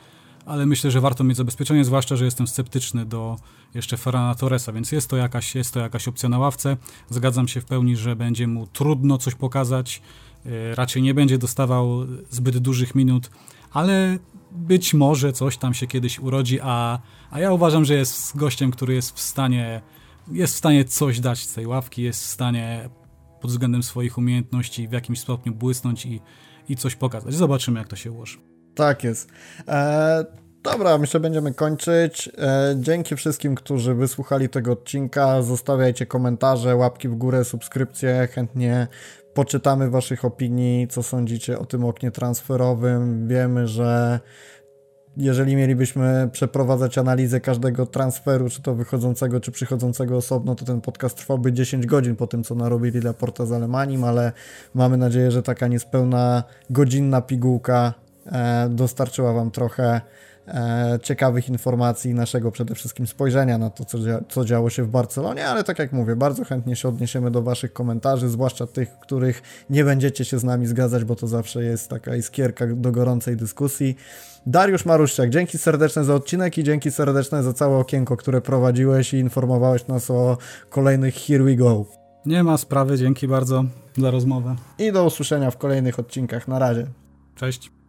ale myślę, że warto mieć zabezpieczenie, zwłaszcza, że jestem sceptyczny do jeszcze Ferrana Torresa, więc jest to, jakaś, jest to jakaś opcja na ławce. Zgadzam się w pełni, że będzie mu trudno coś pokazać, yy, raczej nie będzie dostawał zbyt dużych minut, ale być może coś tam się kiedyś urodzi, a, a ja uważam, że jest gościem, który jest w stanie jest w stanie coś dać z tej ławki, jest w stanie pod względem swoich umiejętności w jakimś stopniu błysnąć i, i coś pokazać. Zobaczymy, jak to się ułoży. Tak jest. E, dobra, myślę, będziemy kończyć. E, dzięki wszystkim, którzy wysłuchali tego odcinka. Zostawiajcie komentarze, łapki w górę, subskrypcje. Chętnie poczytamy Waszych opinii, co sądzicie o tym oknie transferowym. Wiemy, że jeżeli mielibyśmy przeprowadzać analizę każdego transferu, czy to wychodzącego, czy przychodzącego osobno, to ten podcast trwałby 10 godzin po tym, co narobili Laporta z Alemanim, ale mamy nadzieję, że taka niespełna godzinna pigułka e, dostarczyła Wam trochę ciekawych informacji naszego przede wszystkim spojrzenia na to, co, dzia co działo się w Barcelonie, ale tak jak mówię, bardzo chętnie się odniesiemy do Waszych komentarzy, zwłaszcza tych, których nie będziecie się z nami zgadzać, bo to zawsze jest taka iskierka do gorącej dyskusji. Dariusz Maruszczak, dzięki serdeczne za odcinek i dzięki serdeczne za całe okienko, które prowadziłeś i informowałeś nas o kolejnych Here We Go. Nie ma sprawy, dzięki bardzo za rozmowę. I do usłyszenia w kolejnych odcinkach. Na razie. Cześć.